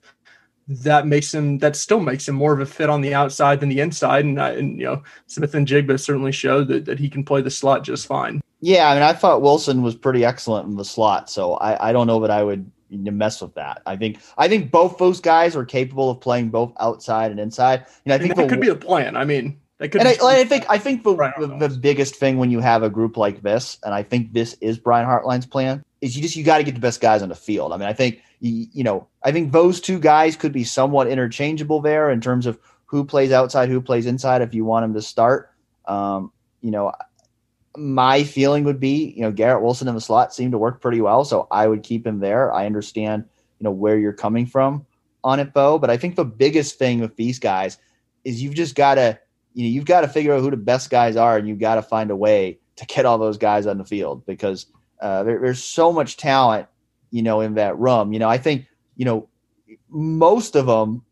that makes him that still makes him more of a fit on the outside than the inside. And, I, and you know, Smith-Njigba certainly showed that, that he can play the slot just fine. Yeah, I mean, I thought Wilson was pretty excellent in the slot, so I, I don't know that I would mess with that. I think I think both those guys are capable of playing both outside and inside. You know, I think that the, could be a plan. I mean, that could. And I, I, think I think the, the, the biggest thing when you have a group like this, and I think this is Brian Hartline's plan, is you just you got to get the best guys on the field. I mean, I think you, know, I think those two guys could be somewhat interchangeable there in terms of who plays outside, who plays inside. If you want them to start, um, you know, my feeling would be, you know, Garrett Wilson in the slot seemed to work pretty well, so I would keep him there. I understand, you know, where you're coming from on it, Bo, but I think the biggest thing with these guys is you've just got to, you know, you've got to figure out who the best guys are, and you've got to find a way to get all those guys on the field because uh, there, there's so much talent, you know, in that room. You know, I think, you know, most of them,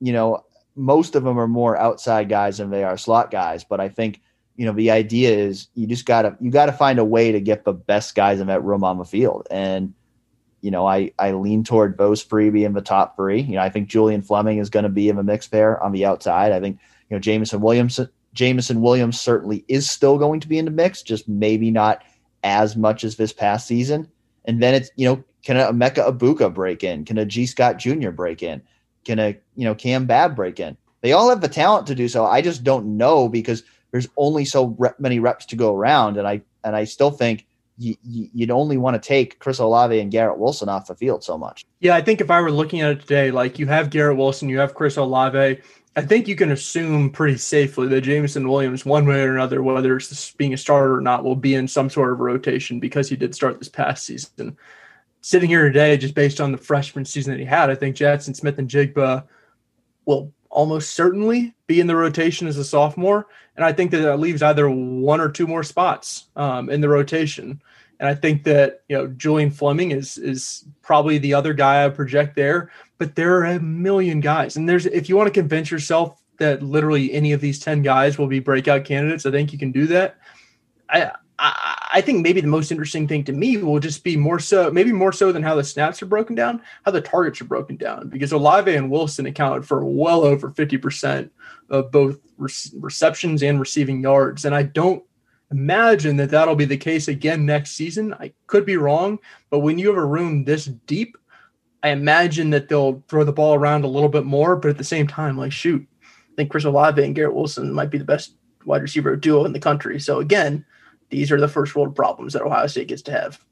you know, most of them are more outside guys than they are slot guys, but I think you know the idea is you just gotta you gotta find a way to get the best guys in that room on the field. And you know i i lean toward Bose Freebie in the top three. You know i think julian fleming is going to be in the mix there on the outside. I think you know jameson williams jameson williams certainly is still going to be in the mix just maybe not as much as this past season and then it's you know can a Emeka Egbuka break in can a Gee Scott Jr. break in can a you know Kam Babb break in they all have the talent to do so i just don't know because there's only so rep, many reps to go around, and I and I still think you, would only want to take Chris Olave and Garrett Wilson off the field so much. Yeah, I think if I were looking at it today, like you have Garrett Wilson, you have Chris Olave. I think you can assume pretty safely that Jameson Williams, one way or another, whether it's being a starter or not, will be in some sort of rotation because he did start this past season. Sitting here today, just based on the freshman season that he had, I think Jaxon Smith-Njigba will almost certainly be in the rotation as a sophomore. And I think that that leaves either one or two more spots um, in the rotation. And I think that you know Julian Fleming is is probably the other guy I project there. But there are a million guys, and there's if you want to convince yourself that literally any of these ten guys will be breakout candidates, I think you can do that. I I, think maybe the most interesting thing to me will just be more so, maybe more so than how the snaps are broken down, how the targets are broken down, because Olave and Wilson accounted for well over 50% of both re- receptions and receiving yards. And I don't imagine that that'll be the case again next season. I could be wrong, but when you have a room this deep, I imagine that they'll throw the ball around a little bit more, but at the same time, like, shoot, I think Chris Olave and Garrett Wilson might be the best wide receiver duo in the country. So again, these are the first world problems that Ohio State gets to have.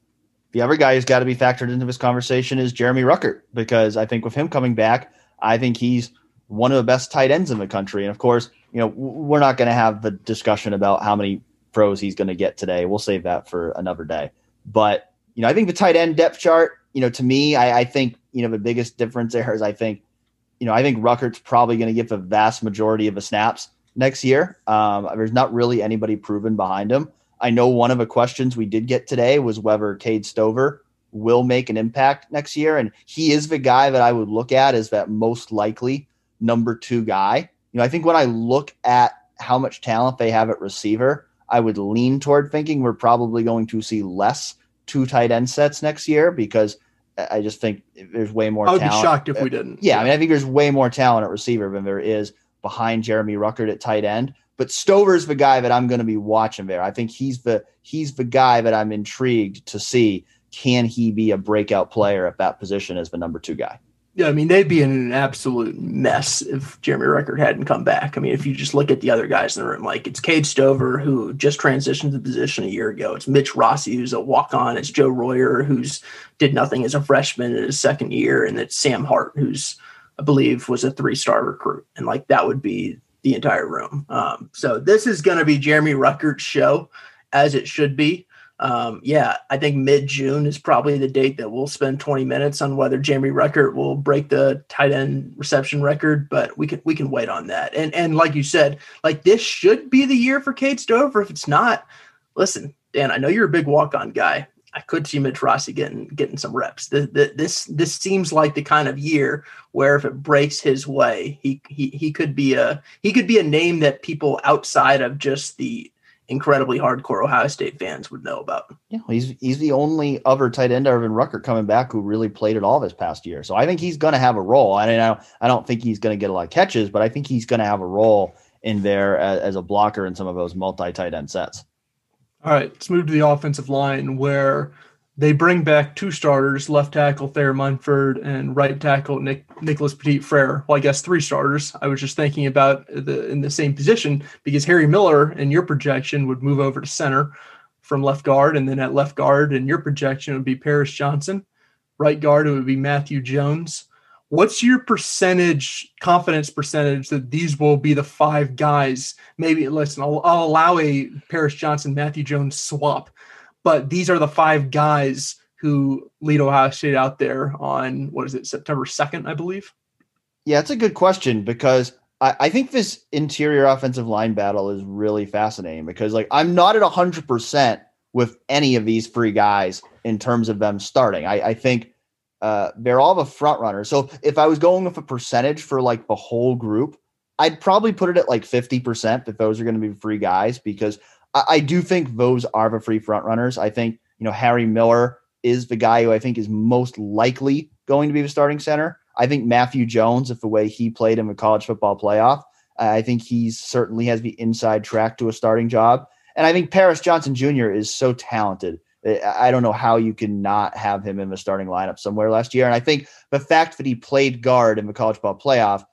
The other guy who's got to be factored into this conversation is Jeremy Ruckert because I think with him coming back, I think he's one of the best tight ends in the country. And of course, you know, we're not going to have the discussion about how many throws he's going to get today. We'll save that for another day. But, you know, I think the tight end depth chart, you know, to me, I, I think, you know, the biggest difference there is I think, you know, I think Ruckert's probably going to get the vast majority of the snaps next year. Um, there's not really anybody proven behind him. I know one of the questions we did get today was whether Cade Stover will make an impact next year. And he is the guy that I would look at as that most likely number two guy. You know, I think when I look at how much talent they have at receiver, I would lean toward thinking we're probably going to see less two tight end sets next year because I just think there's way more. I would talent. be shocked if we didn't. Yeah, I mean, I think there's way more talent at receiver than there is behind Jeremy Ruckert at tight end. But Stover's the guy that I'm going to be watching there. I think he's the he's the guy that I'm intrigued to see. Can he be a breakout player at that position as the number two guy? I mean, they'd be in an absolute mess if Jeremy Ruckert hadn't come back. I mean, if you just look at the other guys in the room, like it's Cade Stover, who just transitioned the position a year ago. It's Mitch Rossi, who's a walk on. It's Joe Royer, who's did nothing as a freshman in his second year. And it's Sam Hart, who's, I believe, was a three star recruit. And like that would be the entire room. Um, so this is going to be Jeremy Ruckert's show, as it should be um, yeah, I think mid June is probably the date that we'll spend 20 minutes on whether Jeremy Ruckert will break the tight end reception record, but we can we can wait on that. And and like you said, like this should be the year for Cade Stover. If it's not, listen, Dan, I know you're a big walk on guy. I could see Mitch Rossi getting getting some reps. The, the, this this seems like the kind of year where if it breaks his way, he he he could be a he could be a name that people outside of just the incredibly hardcore Ohio State fans would know about. Yeah, he's he's the only other tight end other than Ruckert coming back who really played at all this past year. So I think he's going to have a role. I mean, I don't, I don't think he's going to get a lot of catches, but I think he's going to have a role in there as, as a blocker in some of those multi tight end sets. All right, let's move to the offensive line where they bring back two starters, left tackle Thayer Munford and right tackle Nick, Nicholas Petit Frere. Well, I guess three starters. I was just thinking about the in the same position because Harry Miller in your projection would move over to center from left guard, and then at left guard in your projection would be Paris Johnson. Right guard it would be Matthew Jones. What's your percentage confidence percentage that these will be the five guys? Maybe listen, I'll, I'll allow a Paris Johnson Matthew Jones swap but these are the five guys who lead Ohio State out there on what is it, September 2nd, I believe? Yeah, it's a good question because I, I, think this interior offensive line battle is really fascinating because like I'm not at hundred percent with any of these three guys in terms of them starting. I, I think uh, they're all the front runners. So if I was going with a percentage for like the whole group, I'd probably put it at like 50% that those are going to be free guys because I, I do think those are the free front runners. I think, you know, Harry Miller is the guy who I think is most likely going to be the starting center. I think Matthew Jones, if the way he played in the college football playoff, I think he certainly has the inside track to a starting job. And I think Paris Johnson Jr. is so talented. I don't know how you can not have him in the starting lineup somewhere last year. And I think the fact that he played guard in the college ball playoff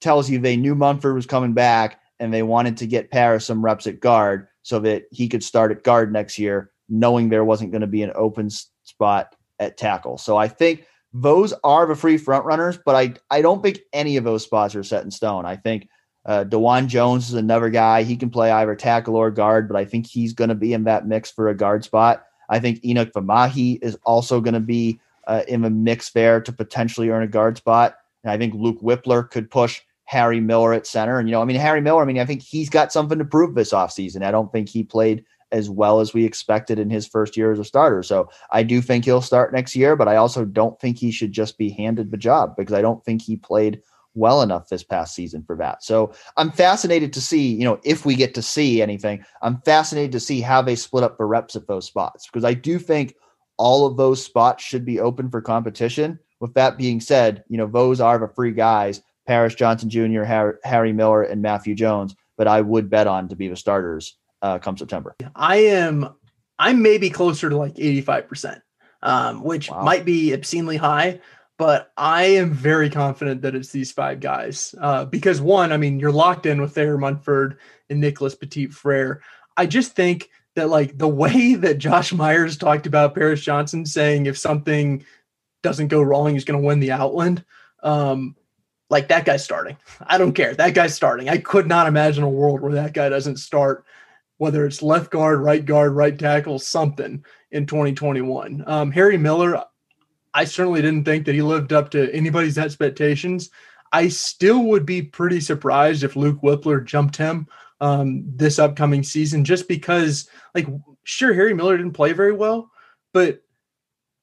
tells you they knew Munford was coming back and they wanted to get Paris some reps at guard so that he could start at guard next year, knowing there wasn't going to be an open spot at tackle. So I think those are the free front runners, but I, I don't think any of those spots are set in stone. I think uh, Dawand Jones is another guy. He can play either tackle or guard, but I think he's going to be in that mix for a guard spot. I think Enokk Vimahi is also going to be uh, in the mix there to potentially earn a guard spot. And I think Luke Wypler could push Harry Miller at center. And, you know, I mean, Harry Miller, I mean, I think he's got something to prove this offseason. I don't think he played as well as we expected in his first year as a starter. So I do think he'll start next year, but I also don't think he should just be handed the job because I don't think he played well enough this past season for that. So I'm fascinated to see, you know, if we get to see anything, I'm fascinated to see how they split up the reps at those spots because I do think all of those spots should be open for competition. With that being said, you know, those are the free guys Paris Johnson Jr., Harry, Miller, and Matthew Jones, but I would bet on to be the starters uh, come September. I am, I'm maybe closer to like 85%, um, which wow. might be obscenely high, but I am very confident that it's these five guys. Uh, because one, I mean, you're locked in with Thayer Munford and Nicholas Petit Frere. I just think that like the way <laughs> that Josh Myers talked about Paris Johnson saying if something doesn't go wrong, he's going to win the Outland. Um, like that guy's starting. I don't care. That guy's starting. I could not imagine a world where that guy doesn't start, whether it's left guard, right guard, right tackle, something in 2021. Um, Harry Miller, I certainly didn't think that he lived up to anybody's expectations. I still would be pretty surprised if Luke Wypler jumped him um, this upcoming season, just because, like, sure, Harry Miller didn't play very well, but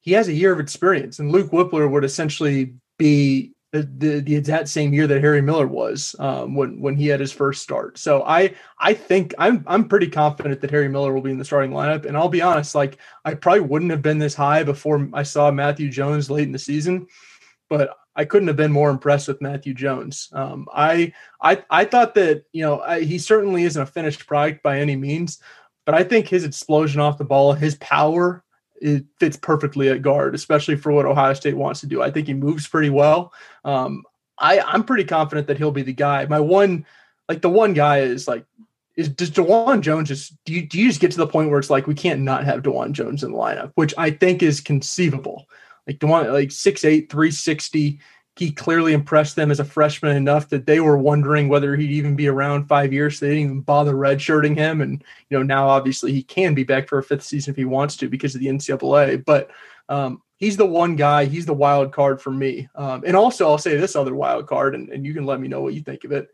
he has a year of experience, and Luke Wypler would essentially be the, the, that same year that Harry Miller was um, when when he had his first start. So I I think I'm I'm pretty confident that Harry Miller will be in the starting lineup. And I'll be honest, like I probably wouldn't have been this high before I saw Matthew Jones late in the season, but I couldn't have been more impressed with Matthew Jones. Um, I I I thought that you know I, he certainly isn't a finished product by any means, but I think his explosion off the ball, his power it fits perfectly at guard, especially for what Ohio State wants to do. I think he moves pretty well. Um, I, I'm pretty confident that he'll be the guy. My one, like the one guy is like, is does Dawand Jones just do you do you just get to the point where it's like we can't not have Dawand Jones in the lineup, which I think is conceivable. Like Dawand, like 6'8, 360, he clearly impressed them as a freshman enough that they were wondering whether he'd even be around five years. So they didn't even bother redshirting him. And, you know, now obviously he can be back for a fifth season if he wants to because of the NCAA. But um, he's the one guy, he's the wild card for me. Um, and also, I'll say this other wild card, and, and you can let me know what you think of it.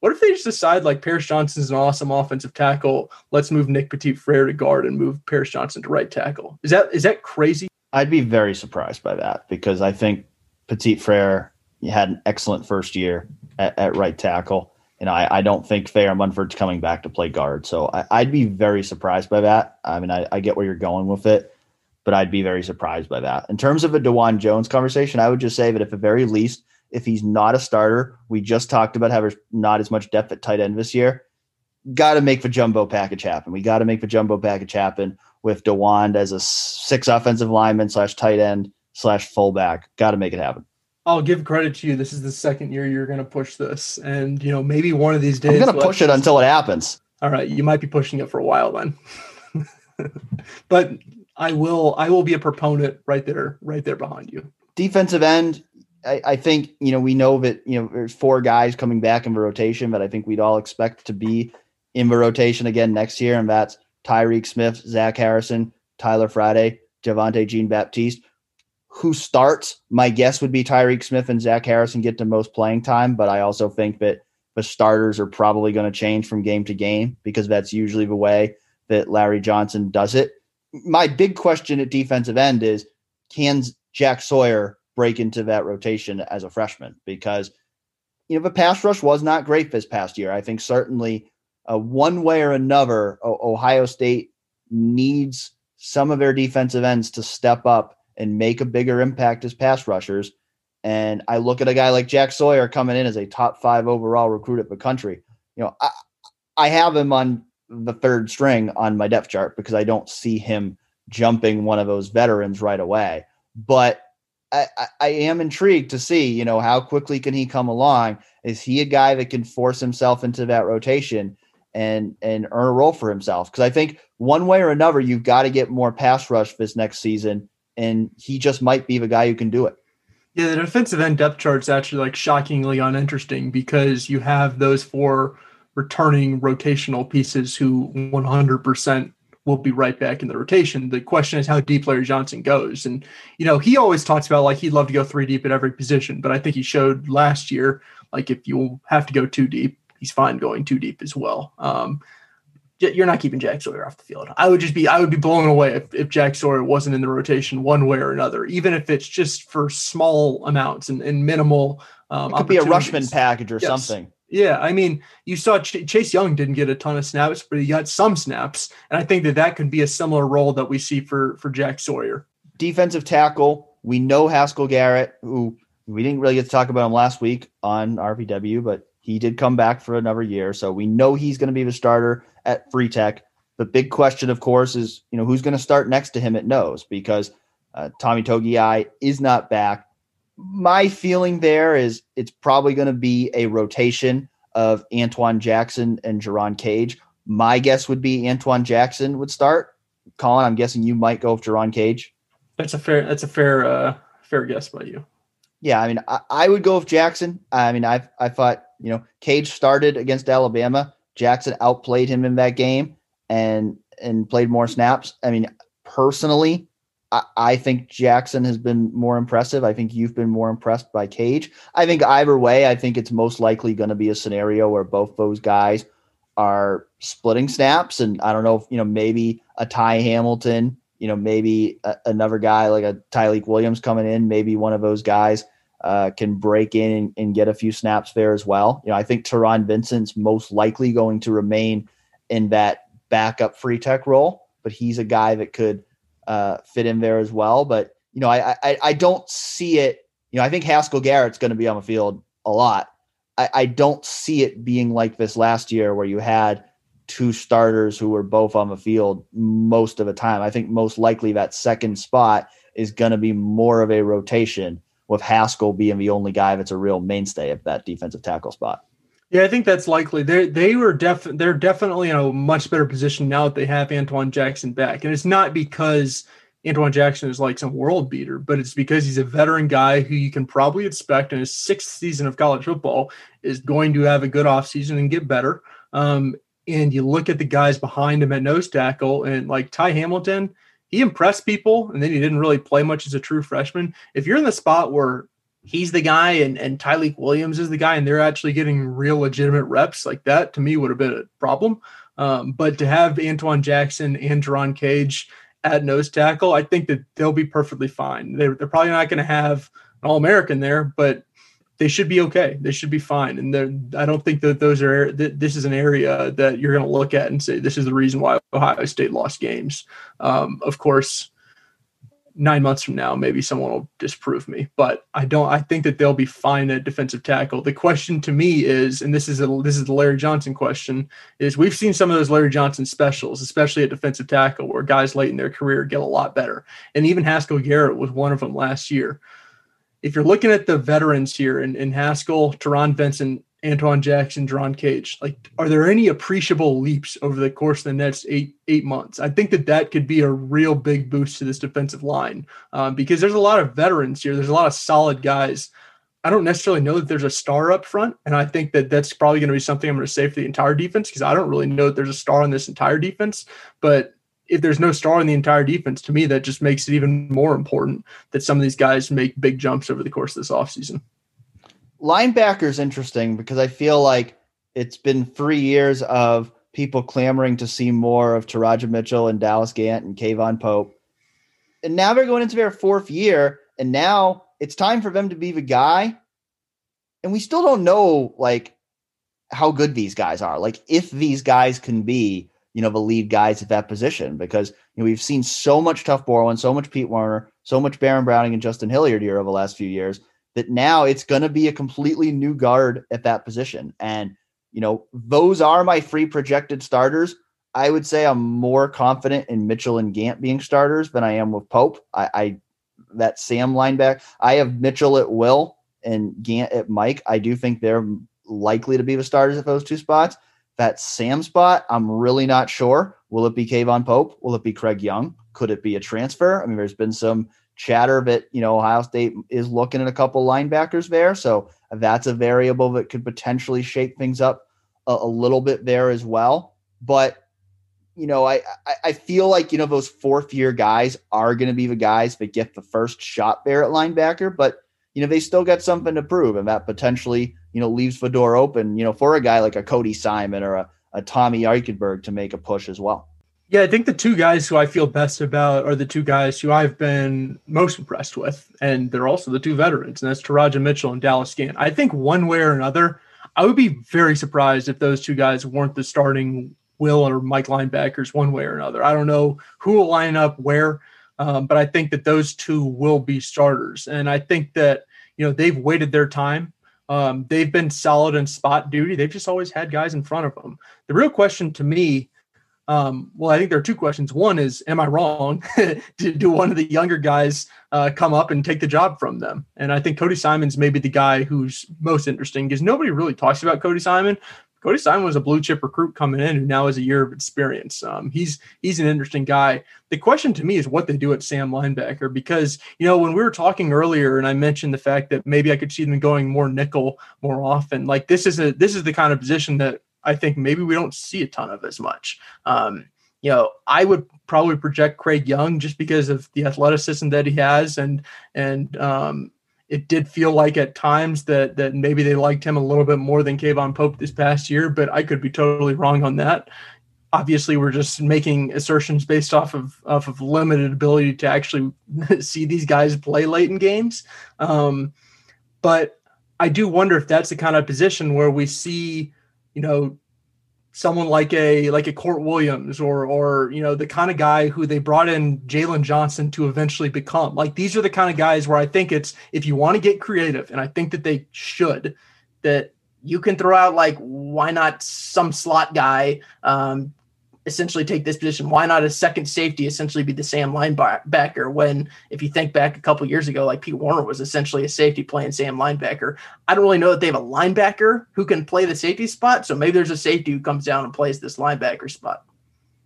What if they just decide like Paris Johnson's an awesome offensive tackle? Let's move Nick Petit Frere to guard and move Paris Johnson to right tackle. Is that is that crazy? I'd be very surprised by that because I think Petit Frere had an excellent first year at, at right tackle. And I, I don't think Thayer Munford's coming back to play guard. So I, would be very surprised by that. I mean, I, I, get where you're going with it, but I'd be very surprised by that. In terms of a Dawand Jones conversation, I would just say that at the very least, if he's not a starter, we just talked about having not as much depth at tight end this year. Got to make the jumbo package happen. We got to make the jumbo package happen with Dawand as a six offensive lineman slash tight end slash fullback. Got to make it happen. I'll give credit to you. This is the second year you're going to push this, and you know maybe one of these days I'm going to push it until it happens. All right, you might be pushing it for a while then, <laughs> but I will. I will be a proponent right there, right there behind you. Defensive end. I, I think you know we know that you know there's four guys coming back in the rotation, but I think we'd all expect to be in the rotation again next year, and that's Tyreke Smith, Zach Harrison, Tyler Friday, Javontae Jean Baptiste who starts, my guess would be Tyreke Smith and Zach Harrison get the most playing time, but I also think that the starters are probably going to change from game to game because that's usually the way that Larry Johnson does it. My big question at defensive end is can Jack Sawyer break into that rotation as a freshman? Because you know the pass rush was not great this past year. I think certainly uh, one way or another, o- Ohio State needs some of their defensive ends to step up and make a bigger impact as pass rushers. And I look at a guy like Jack Sawyer coming in as a top five overall recruit of the country. You know, I, I have him on the third string on my depth chart because I don't see him jumping one of those veterans right away. But I, I, am intrigued to see, you know, how quickly can he come along? Is he a guy that can force himself into that rotation and and earn a role for himself? Because I think one way or another, you've got to get more pass rush this next season and he just might be the guy who can do it. Yeah, the defensive end depth chart's actually like shockingly uninteresting because you have those four returning rotational pieces who 100% will be right back in the rotation. The question is how deep Larry Johnson goes. And, you know, he always talks about like he'd love to go three deep at every position, but I think he showed last year, like if you have to go too deep, he's fine going too deep as well. Um, you're not keeping Jack Sawyer off the field. I would just be I would be blown away if, if Jack Sawyer wasn't in the rotation one way or another, even if it's just for small amounts and, and minimal. Um, it could be a Rushman package or yes. something. Yeah, I mean, you saw Ch- Chase Young didn't get a ton of snaps, but he got some snaps, and I think that that could be a similar role that we see for for Jack Sawyer. Defensive tackle, we know Haskell Garrett, who we didn't really get to talk about him last week on RPW, but he did come back for another year, so we know he's going to be the starter at Free Tech. The big question, of course, is you know who's going to start next to him at nose because uh, Tommy Togiai is not back. my feeling there is it's probably going to be a rotation of Antoine Jackson and Jerron Cage. My guess would be Antoine Jackson would start. Colin, I'm guessing you might go with Jerron Cage. That's a fair. That's a fair. Uh, fair guess by you. Yeah, I mean, I, I would go with Jackson. I mean, I I thought you know Cage started against Alabama. Jackson outplayed him in that game and and played more snaps. I mean, personally, I, I think Jackson has been more impressive. I think you've been more impressed by Cage. I think either way, I think it's most likely going to be a scenario where both those guys are splitting snaps, and I don't know if you know maybe a Ty Hamilton, you know maybe a, another guy like a Tyleik Williams coming in, maybe one of those guys uh, can break in and, and, get a few snaps there as well. You know, I think Taron Vincent's most likely going to remain in that backup free tech role, but he's a guy that could uh, fit in there as well. But you know, I, I I don't see it. You know, I think Haskell Garrett's going to be on the field a lot. I, I don't see it being like this last year where you had two starters who were both on the field most of the time. I think most likely that second spot is going to be more of a rotation with Haskell being the only guy that's a real mainstay of that defensive tackle spot. Yeah, I think that's likely. They they were def they're definitely in a much better position now that they have Antoine Jackson back, and it's not because Antoine Jackson is like some world beater, but it's because he's a veteran guy who you can probably expect in his sixth season of college football is going to have a good offseason and get better. Um, and you look at the guys behind him at nose tackle, and like Ty Hamilton, he impressed people, and then he didn't really play much as a true freshman. If you're in the spot where he's the guy and, and Tyleik Williams is the guy, and they're actually getting real legitimate reps, like that to me would have been a problem. Um, but to have Antoine Jackson and Jerron Cage at nose tackle, I think that they'll be perfectly fine. They're, they're probably not going to have an All American there, but they should be okay. They should be fine. And I don't think that those are that this is an area that you're going to look at and say this is the reason why Ohio State lost games. Um, of course, nine months from now, maybe someone will disprove me, but I don't. I think that they'll be fine at defensive tackle. The question to me is, and this is a this is the Larry Johnson question, is we've seen some of those Larry Johnson specials, especially at defensive tackle, where guys late in their career get a lot better, and even Haskell Garrett was one of them last year if you're looking at the veterans here in, in Haskell, Taron Vincent, Antoine Jackson, Jerron Cage, like, are there any appreciable leaps over the course of the next eight eight months? I think that that could be a real big boost to this defensive line um, because there's a lot of veterans here. There's a lot of solid guys. I don't necessarily know that there's a star up front, and I think that that's probably going to be something I'm going to say for the entire defense because I don't really know that there's a star on this entire defense. But if there's no star in the entire defense, to me, that just makes it even more important that some of these guys make big jumps over the course of this offseason. Linebacker is interesting because I feel like it's been three years of people clamoring to see more of Teradja Mitchell and Dallas Gant and K'Vaughan Pope. And now they're going into their fourth year, and now it's time for them to be the guy. And we still don't know like how good these guys are. Like if these guys can be you know, the lead guys at that position because you know we've seen so much Tuf Borland, so much Pete Werner, so much Baron Browning and Justin Hilliard here over the last few years that now it's going to be a completely new guard at that position. And you know, those are my free projected starters. I would say I'm more confident in Mitchell and Gant being starters than I am with Pope. I, I that Sam linebacker. I have Mitchell at will and Gant at Mike. I do think they're likely to be the starters at those two spots. That Sam spot, I'm really not sure. Will it be K'Vaughan Pope? Will it be Craig Young? Could it be a transfer? I mean, there's been some chatter that you know Ohio State is looking at a couple linebackers there, so that's a variable that could potentially shake things up a, a little bit there as well. But you know, I, I feel like you know those fourth year guys are going to be the guys that get the first shot there at linebacker, but you know they still got something to prove, and that potentially you know, leaves the door open, you know, for a guy like a Cody Simon or a, a Tommy Eichenberg to make a push as well. Yeah, I think the two guys who I feel best about are the two guys who I've been most impressed with, and they're also the two veterans, and that's Teradja Mitchell and Dallas Gant. I think one way or another, I would be very surprised if those two guys weren't the starting Will or Mike linebackers one way or another. I don't know who will line up where, um, but I think that those two will be starters, and I think that you know they've waited their time um, they've been solid in spot duty. They've just always had guys in front of them. The real question to me Um, well, I think there are two questions. One is, am I wrong? <laughs> do, do one of the younger guys uh, come up and take the job from them? And I think Cody Simon's maybe the guy who's most interesting because nobody really talks about Cody Simon. Cody Simon was a blue chip recruit coming in who now has a year of experience. Um, he's he's an interesting guy. The question to me is what they do at Sam linebacker because you know when we were talking earlier and I mentioned the fact that maybe I could see them going more nickel more often. Like this is a this is the kind of position that I think maybe we don't see a ton of as much. Um, you know, I would probably project Craig Young just because of the athleticism that he has, and and um, it did feel like at times that that maybe they liked him a little bit more than K'Vaughan Pope this past year, but I could be totally wrong on that. Obviously, we're just making assertions based off of off of limited ability to actually <laughs> see these guys play late in games. Um, but I do wonder if that's the kind of position where we see you know, someone like a like a Kourt Williams or or you know the kind of guy who they brought in Jalen Johnson to eventually become. Like these are the kind of guys where I think it's if you want to get creative, and I think that they should, that you can throw out like why not some slot guy um, essentially take this position? Why not a second safety essentially be the Sam linebacker? When, if you think back a couple years ago, like Pete Werner was essentially a safety playing Sam linebacker. I don't really know that they have a linebacker who can play the safety spot. So maybe there's a safety who comes down and plays this linebacker spot.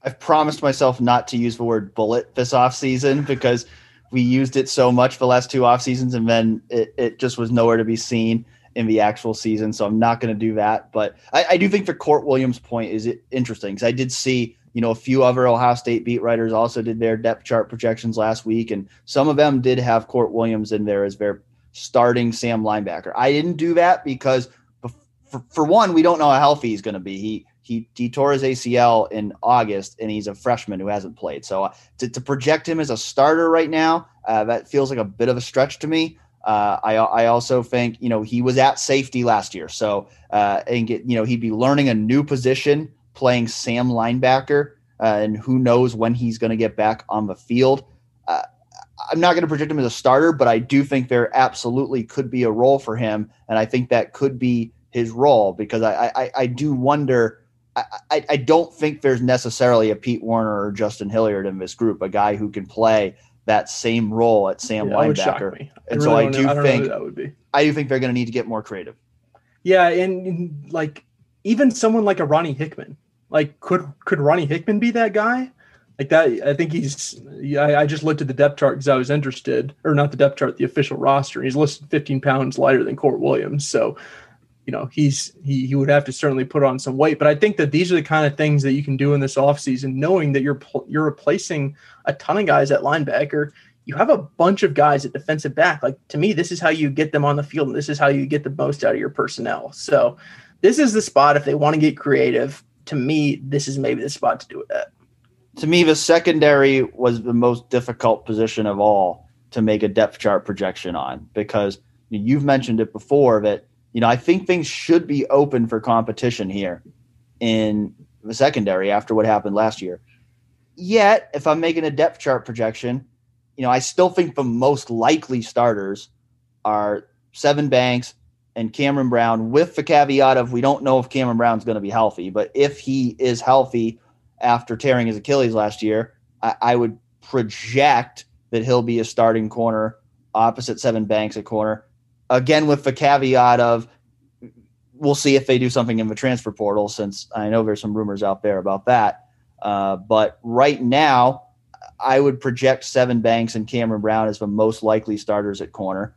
I've promised myself not to use the word bullet this offseason because we used it so much the last two off seasons and then it, it just was nowhere to be seen in the actual season. So I'm not going to do that. But I, I, do think the Kourt Williams point is interesting because I did see, you know, a few other Ohio State beat writers also did their depth chart projections last week, and some of them did have Kourt Williams in there as their starting Sam linebacker. I didn't do that because, for, for one, we don't know how healthy he's going to be. He he he tore his ACL in August, and he's a freshman who hasn't played. So uh, to, to project him as a starter right now, uh, that feels like a bit of a stretch to me. Uh, I, I also think you know he was at safety last year, so uh, and get, you know he'd be learning a new position, playing Sam linebacker, uh, and who knows when he's going to get back on the field. Uh, I'm not going to project him as a starter, but I do think there absolutely could be a role for him, and I think that could be his role because I I, I do wonder. I, I don't think there's necessarily a Pete Werner or Justin Hilliard in this group, a guy who can play that same role at Sam yeah, linebacker. And really so I do know, I think that would be. I do think they're going to need to get more creative. Yeah, and, and, like even someone like a Ronnie Hickman, like could could Ronnie Hickman be that guy? Like that, I think he's. I, I just looked at the depth chart because I was interested, or not the depth chart, the official roster. He's listed 15 pounds lighter than Kourt Williams, so you know he's he he would have to certainly put on some weight. But i think that these are the kind of things that you can do in this offseason knowing that you're you're replacing a ton of guys at linebacker. You have a bunch of guys at defensive back. Like to me this is how you get them on the field and this is how you get the most out of your personnel. So this is the spot if they want to get creative. To me this is maybe the spot to do it at. To me the secondary was the most difficult position of all to make a depth chart projection on because you've mentioned it before that you know, I think things should be open for competition here in the secondary after what happened last year. Yet, if I'm making a depth chart projection, you know, I still think the most likely starters are Sevyn Banks and Cameron Brown, with the caveat of we don't know if Cameron Brown's going to be healthy, but if he is healthy after tearing his Achilles last year, I, I would project that he'll be a starting corner opposite Sevyn Banks at corner again with the caveat of we'll see if they do something in the transfer portal since I know there's some rumors out there about that. Uh, but right now, I would project Sevyn Banks and Cameron Brown as the most likely starters at corner.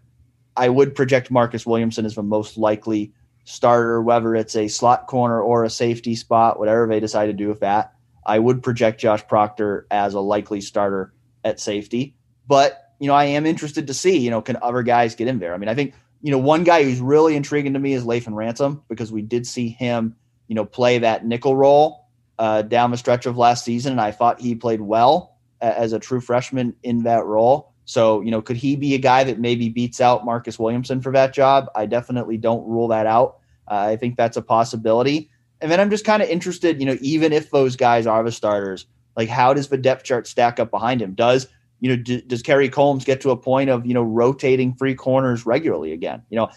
I would project Marcus Williamson as the most likely starter, whether it's a slot corner or a safety spot, whatever they decide to do with that. I would project Josh Proctor as a likely starter at safety. But you know, I am interested to see, you know, can other guys get in there? I mean, I think, you know, one guy who's really intriguing to me is Lathan Ransom because we did see him, you know, play that nickel role uh, down the stretch of last season. And I thought he played well as a true freshman in that role. So, you know, could he be a guy that maybe beats out Marcus Williamson for that job? I definitely don't rule that out. Uh, I think that's a possibility. And then I'm just kind of interested, you know, even if those guys are the starters, like how does the depth chart stack up behind him? Does you know, d- does Kerry Coombs get to a point of you know rotating free corners regularly again? You know,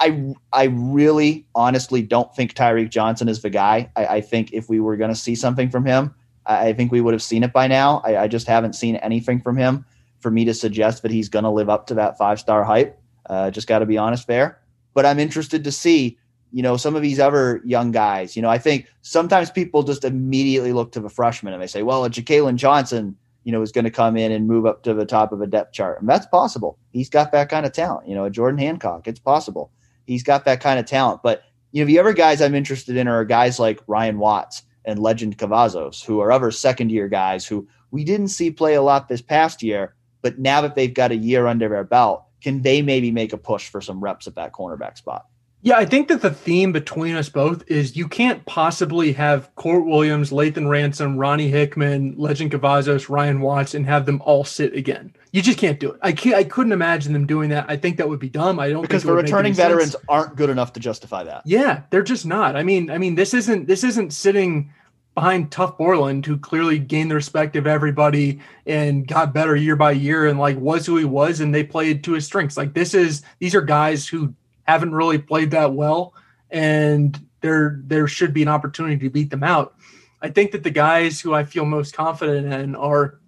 I I really honestly don't think Tyreke Johnson is the guy. I, I think if we were going to see something from him, I, I think we would have seen it by now. I, I, just haven't seen anything from him for me to suggest that he's going to live up to that five star hype. Uh, just got to be honest there. But I'm interested to see, you know, some of these other young guys. You know, I think sometimes people just immediately look to the freshman and they say, well, Jakailin Johnson, you know, is going to come in and move up to the top of a depth chart. And that's possible. He's got that kind of talent. You know, Jordan Hancock, it's possible. He's got that kind of talent. But, you know, the other guys I'm interested in are guys like Ryan Watts and Legend Cavazos, who are other second year guys who we didn't see play a lot this past year. But now that they've got a year under their belt, can they maybe make a push for some reps at that cornerback spot? Yeah, I think that the theme between us both is you can't possibly have Kourt Williams, Lathan Ransom, Ronnie Hickman, Legend Cavazos, Ryan Watts, and have them all sit again. You just can't do it. I can't. I couldn't imagine them doing that. I think that would be dumb. I don't because the returning veterans sense. aren't good enough to justify that. Yeah, they're just not. I mean, I mean, this isn't this isn't sitting behind Tuf Borland, who clearly gained the respect of everybody and got better year by year and like was who he was, and they played to his strengths. Like this is these are guys who haven't really played that well, and there there should be an opportunity to beat them out. I think that the guys who I feel most confident in are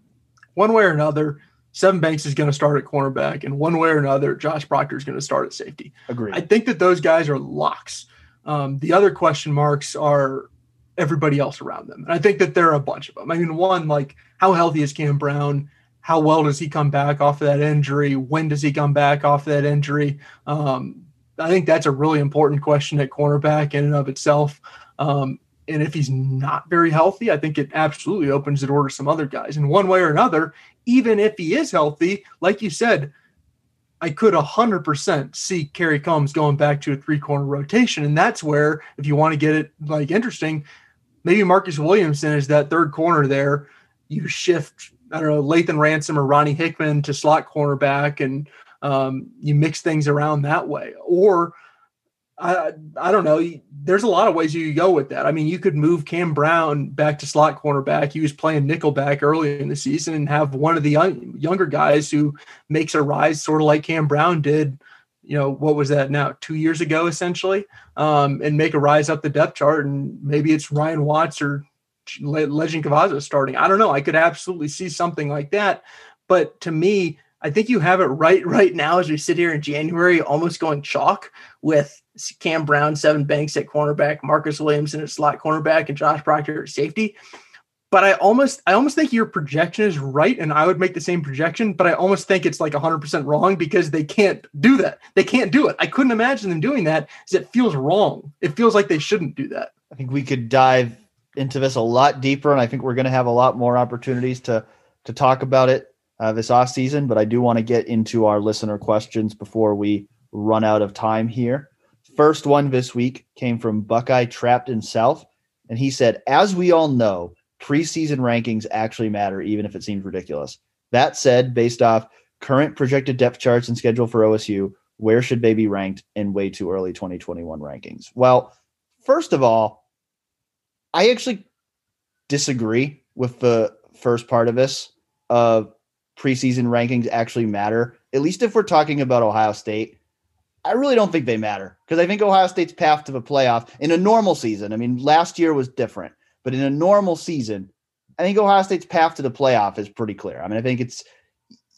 one way or another. Sevyn Banks is going to start at cornerback, and one way or another, Josh Proctor is going to start at safety. Agree. I think that those guys are locks. Um, the other question marks are everybody else around them. And I think that there are a bunch of them. I mean, one, like how healthy is Cam Brown? How well does he come back off of that injury? When does he come back off of that injury? Um, I think that's a really important question at cornerback in and of itself. Um, and if he's not very healthy, I think it absolutely opens the door to some other guys. And one way or another, even if he is healthy, like you said, I could 100% see Kerry Coombs going back to a three corner rotation. And that's where, if you want to get it like interesting, maybe Marcus Williamson is that third corner there. You shift, I don't know, Lathan Ransom or Ronnie Hickman to slot cornerback, and um, you mix things around that way. Or I, I don't know. There's a lot of ways you go with that. I mean, you could move Cam Brown back to slot cornerback. He was playing nickelback early in the season and have one of the young, younger guys who makes a rise, sort of like Cam Brown did you know what was that now two years ago essentially um, and make a rise up the depth chart and maybe it's ryan watts or legend cavazos starting i don't know i could absolutely see something like that but to me i think you have it right right now as we sit here in january almost going chalk with cam brown sevyn banks at cornerback marcus williamson at slot cornerback and josh proctor at safety but I almost I almost think your projection is right, and I would make the same projection, but I almost think it's like 100% wrong because they can't do that. They can't do it. I couldn't imagine them doing that because it feels wrong. It feels like they shouldn't do that. I think we could dive into this a lot deeper, and I think we're going to have a lot more opportunities to to talk about it uh, this off season. But I do want to get into our listener questions before we run out of time here. First one this week came from Buckeye Trapped in South, and he said, "As we all know." preseason rankings actually matter, even if it seems ridiculous. That said, based off current projected depth charts and schedule for OSU, where should they be ranked in way too early 2021 rankings? Well, first of all, I actually disagree with the first part of this of preseason rankings actually matter. At least if we're talking about Ohio State, I really don't think they matter because I think Ohio State's path to the playoff in a normal season. I mean, last year was different. But in a normal season, I think Ohio State's path to the playoff is pretty clear. I mean, I think it's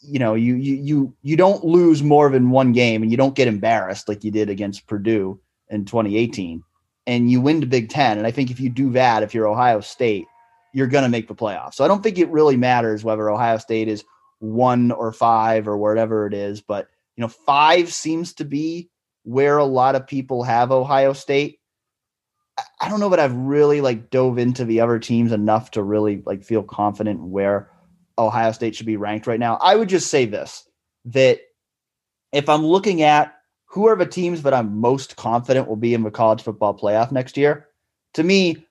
you know, you you you you don't lose more than one game and you don't get embarrassed like you did against Purdue in 2018 and you win the Big 10 and I think if you do that if you're Ohio State, you're going to make the playoff. So I don't think it really matters whether Ohio State is 1 or 5 or whatever it is, but you know, 5 seems to be where a lot of people have Ohio State I don't know but I've really like dove into the other teams enough to really like feel confident where Ohio State should be ranked right now. I would just say this that if I'm looking at who are the teams that I'm most confident will be in the college football playoff next year, to me,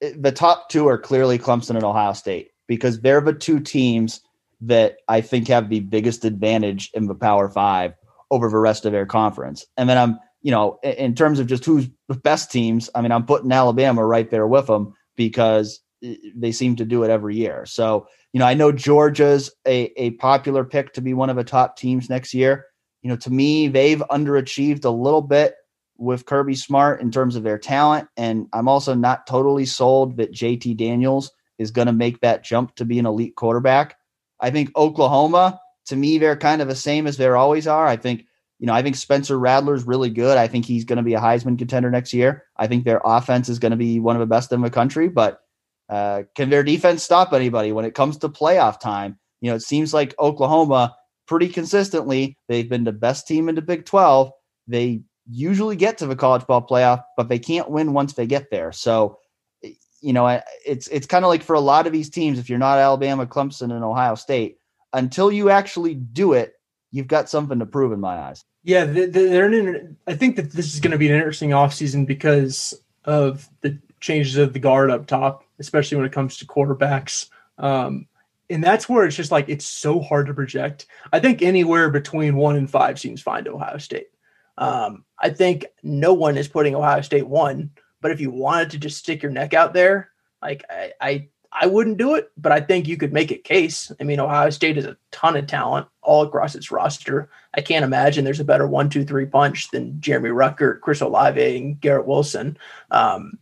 eh, the top two are clearly Clemson and Ohio State because they're the two teams that I think have the biggest advantage in the Power Five over the rest of their conference. And then I'm you know, in terms of just who's the best teams, I mean, I'm putting Alabama right there with them because they seem to do it every year. So, you know, I know Georgia's a, a popular pick to be one of the top teams next year. You know, to me, they've underachieved a little bit with Kirby Smart in terms of their talent. And I'm also not totally sold that JT Daniels is going to make that jump to be an elite quarterback. I think Oklahoma, to me, they're kind of the same as they always are. I think, you know, I think Spencer Rattler's really good. I think he's going to be a Heisman contender next year. I think their offense is going to be one of the best in the country, but uh, can their defense stop anybody when it comes to playoff time? You know, it seems like Oklahoma pretty consistently, they've been the best team in the Big 12. They usually get to the college ball playoff, but they can't win once they get there. So, you know, it's it's kind of like for a lot of these teams, if you're not Alabama, Clemson, and Ohio State, until you actually do it, you've got something to prove in my eyes. Yeah, they're in, I think that this is going to be an interesting offseason because of the changes of the guard up top, especially when it comes to quarterbacks. Um, and that's where it's just like it's so hard to project. I think anywhere between one and five seems fine to Ohio State. Um, I think no one is putting Ohio State one, but if you wanted to just stick your neck out there, like I, I, I wouldn't do it, but I think you could make a case. I mean, Ohio State has a ton of talent all across its roster. I can't imagine there's a better one, two, three punch than Jeremy Ruckert, Chris Olave, and Garrett Wilson. Um,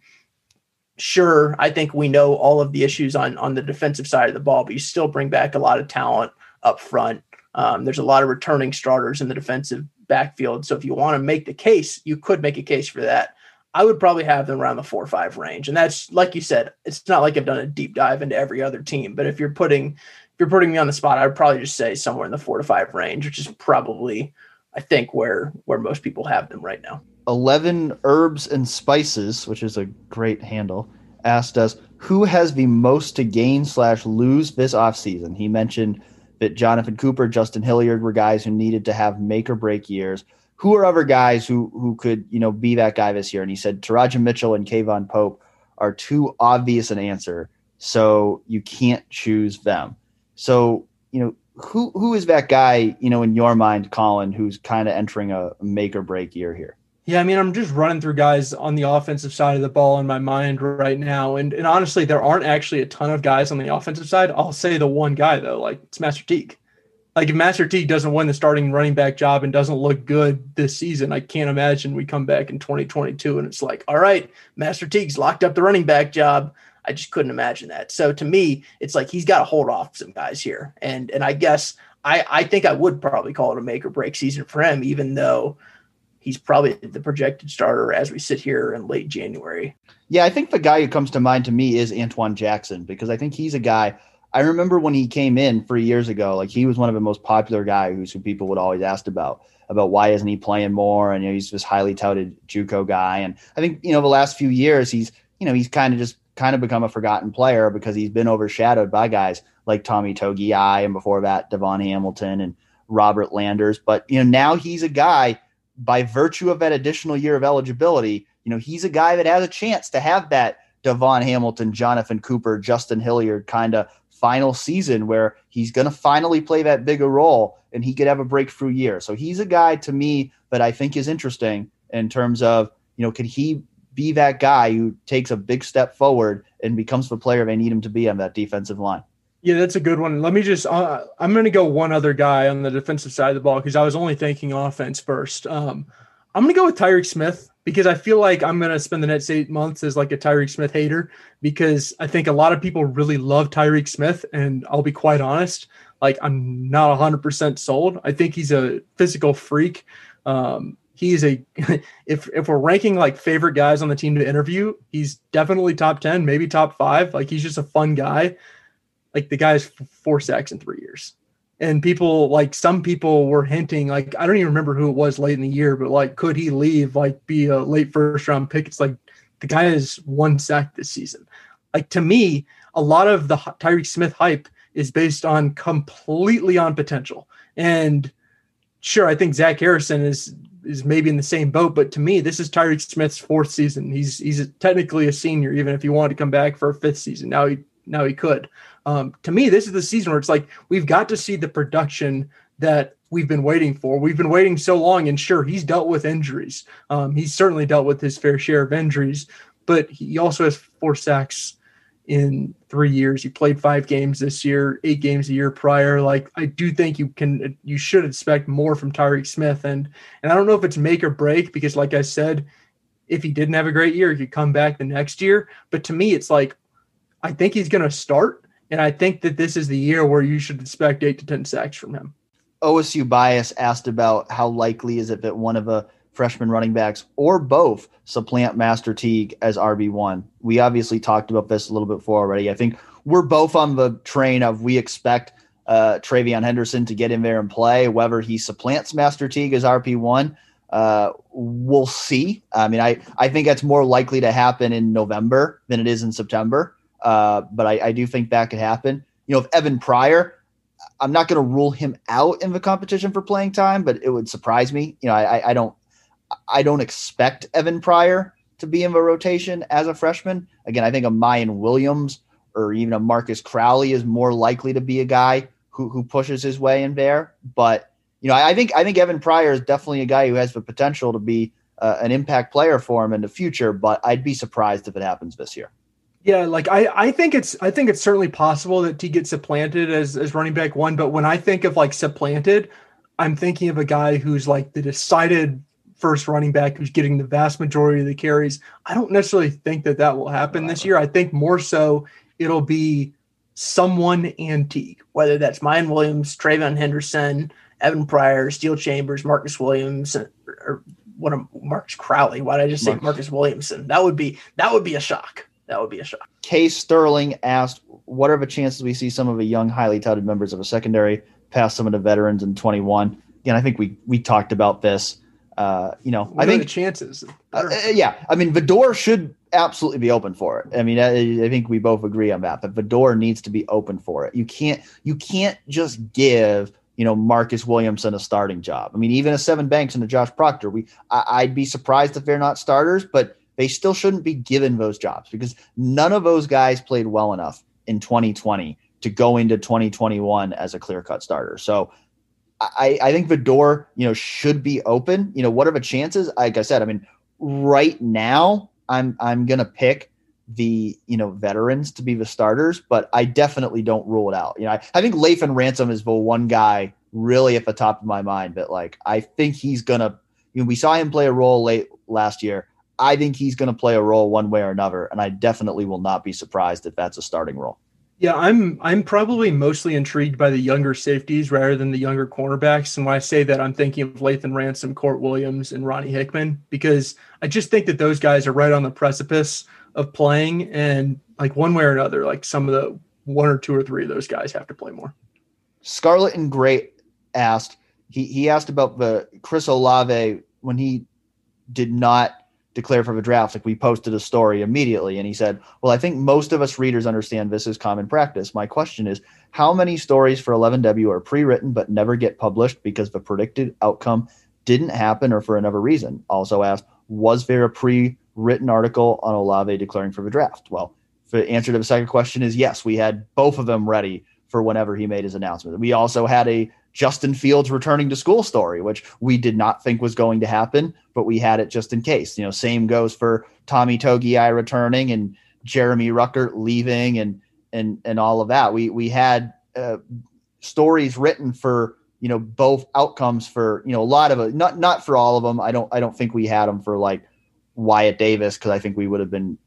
sure, I think we know all of the issues on on the defensive side of the ball, but you still bring back a lot of talent up front. Um, there's a lot of returning starters in the defensive backfield. So if you want to make the case, you could make a case for that. I would probably have them around the four or five range. And that's like you said, it's not like I've done a deep dive into every other team, but if you're putting if you're putting me on the spot, I would probably just say somewhere in the four to five range, which is probably I think where where most people have them right now. 11 Herbs and Spices, which is a great handle, asked us who has the most to gain slash lose this offseason. He mentioned that Jonathan Cooper, Justin Hilliard were guys who needed to have make or break years. Who are other guys who who could you know be that guy this year? And he said Teradja Mitchell and K'Vaughan Pope are too obvious an answer, so you can't choose them. So you know who who is that guy you know in your mind, Colin, who's kind of entering a make or break year here? Yeah, I mean, I'm just running through guys on the offensive side of the ball in my mind right now, and and honestly, there aren't actually a ton of guys on the offensive side. I'll say the one guy though, like it's Master Teague. Like if Master Teague doesn't win the starting running back job and doesn't look good this season, I can't imagine we come back in 2022 and it's like, all right, Master Teague's locked up the running back job. I just couldn't imagine that. So to me, it's like he's got to hold off some guys here, and and I guess I I think I would probably call it a make or break season for him, even though he's probably the projected starter as we sit here in late January. Yeah, I think the guy who comes to mind to me is Antoine Jackson because I think he's a guy. I remember when he came in three years ago, like he was one of the most popular guys who people would always ask about about why isn't he playing more, and you know he's this highly touted JUCO guy, and I think you know the last few years he's you know he's kind of just kind of become a forgotten player because he's been overshadowed by guys like Tommy Togiai and before that Devon Hamilton and Robert Landers, but you know now he's a guy by virtue of that additional year of eligibility, you know, he's a guy that has a chance to have that Devon Hamilton, Jonathan Cooper, Justin Hilliard kind of final season where he's going to finally play that bigger role and he could have a breakthrough year. So he's a guy to me that I think is interesting in terms of, you know, can he be that guy who takes a big step forward and becomes the player they need him to be on that defensive line? Yeah, that's a good one. Let me just, uh, I'm going to go one other guy on the defensive side of the ball because I was only thinking offense first. Um, I'm going to go with Tyreke Smith because I feel like I'm going to spend the next eight months as like a Tyreke Smith hater because I think a lot of people really love Tyreke Smith. And I'll be quite honest, like I'm not 100% sold. I think he's a physical freak. Um, he's a <laughs> if if we're ranking like favorite guys on the team to interview, he's definitely top 10, maybe top 5. Like he's just a fun guy like the guy's four sacks in three years. And people like some people were hinting, like, I don't even remember who it was late in the year, but like, could he leave, like, be a late first round pick? It's like the guy has one sack this season. Like, to me, a lot of the Tyreke Smith hype is based on completely on potential. And sure, I think Zach Harrison is is maybe in the same boat, but to me, this is Tyreke Smith's fourth season. He's he's technically a senior, even if he wanted to come back for a fifth season. Now he now he could. Um, to me, this is the season where it's like we've got to see the production that we've been waiting for. We've been waiting so long, and sure, he's dealt with injuries. Um, he's certainly dealt with his fair share of injuries, but he also has four sacks in three years. He played five games this year, eight games a year prior. Like I do think you can, you should expect more from Tyreke Smith, and and I don't know if it's make or break because, like I said, if he didn't have a great year, he could come back the next year. But to me, it's like I think he's going to start. And I think that this is the year where you should expect eight to 10 sacks from him. OSU bias asked about how likely is it that one of the freshman running backs or both supplant Master Teague as RB1. We obviously talked about this a little bit before already. I think we're both on the train of we expect uh, TreVeyon Henderson to get in there and play. Whether he supplants Master Teague as RB1. uh, we'll see. I mean, I, I think that's more likely to happen in November than it is in September. Uh, but I, I do think that could happen. You know, if Evan Pryor, I'm not going to rule him out in the competition for playing time, but it would surprise me. You know, I, I don't, I don't expect Evan Pryor to be in the rotation as a freshman. Again, I think a Miyan Williams or even a Marcus Crowley is more likely to be a guy who who pushes his way in there. But you know, I, I think I think Evan Pryor is definitely a guy who has the potential to be uh, an impact player for him in the future. But I'd be surprised if it happens this year. Yeah, like I, I think it's I think it's certainly possible that he gets supplanted as as running back one. But when I think of like supplanted, I'm thinking of a guy who's like the decided first running back who's getting the vast majority of the carries. I don't necessarily think that that will happen this year. I think more so it'll be someone antique, whether that's Miyan Williams, TreVeyon Henderson, Evan Pryor, Steele Chambers, Marcus Williams, or, or what a Marcus Crowley. Why did I just say Marcus. Marcus Williamson? That would be that would be a shock that would be a shock. Case Sterling asked, "What are the chances we see some of the young, highly touted members of a secondary pass some of the veterans in 21?" Again, I think we we talked about this. Uh, you know, what I think the chances. Uh, uh, yeah, I mean, the door should absolutely be open for it. I mean, I, I, think we both agree on that. But the door needs to be open for it. You can't you can't just give you know Marcus Williamson a starting job. I mean, even a Sevyn Banks and a Josh Proctor. We I, I'd be surprised if they're not starters, but they still shouldn't be given those jobs because none of those guys played well enough in 2020 to go into 2021 as a clear cut starter. So I, I think the door, you know, should be open. You know, what are the chances? Like I said, I mean, right now I'm I'm gonna pick the you know veterans to be the starters, but I definitely don't rule it out. You know, I, I think Lathan Ransom is the one guy really at the top of my mind But like I think he's gonna. You know, we saw him play a role late last year. I think he's going to play a role one way or another, and I definitely will not be surprised if that's a starting role. Yeah, I'm I'm probably mostly intrigued by the younger safeties rather than the younger cornerbacks. And when I say that, I'm thinking of Lathan Ransom, Kourt Williams, and Ronnie Hickman because I just think that those guys are right on the precipice of playing, and like one way or another, like some of the one or two or three of those guys have to play more. Scarlet and Great asked he he asked about the Chris Olave when he did not declare for the draft, like we posted a story immediately. And he said, Well, I think most of us readers understand this is common practice. My question is, how many stories for 11W are pre written but never get published because the predicted outcome didn't happen or for another reason? Also asked, Was there a pre written article on Olave declaring for the draft? Well, the answer to the second question is yes. We had both of them ready for whenever he made his announcement. We also had a Justin Fields returning to school story, which we did not think was going to happen, but we had it just in case. You know, same goes for Tommy Togiai returning and Jeremy Ruckert leaving and and and all of that. We we had uh, stories written for you know both outcomes for you know a lot of it, not not for all of them. I don't I don't think we had them for like Wyatt Davis because I think we would have been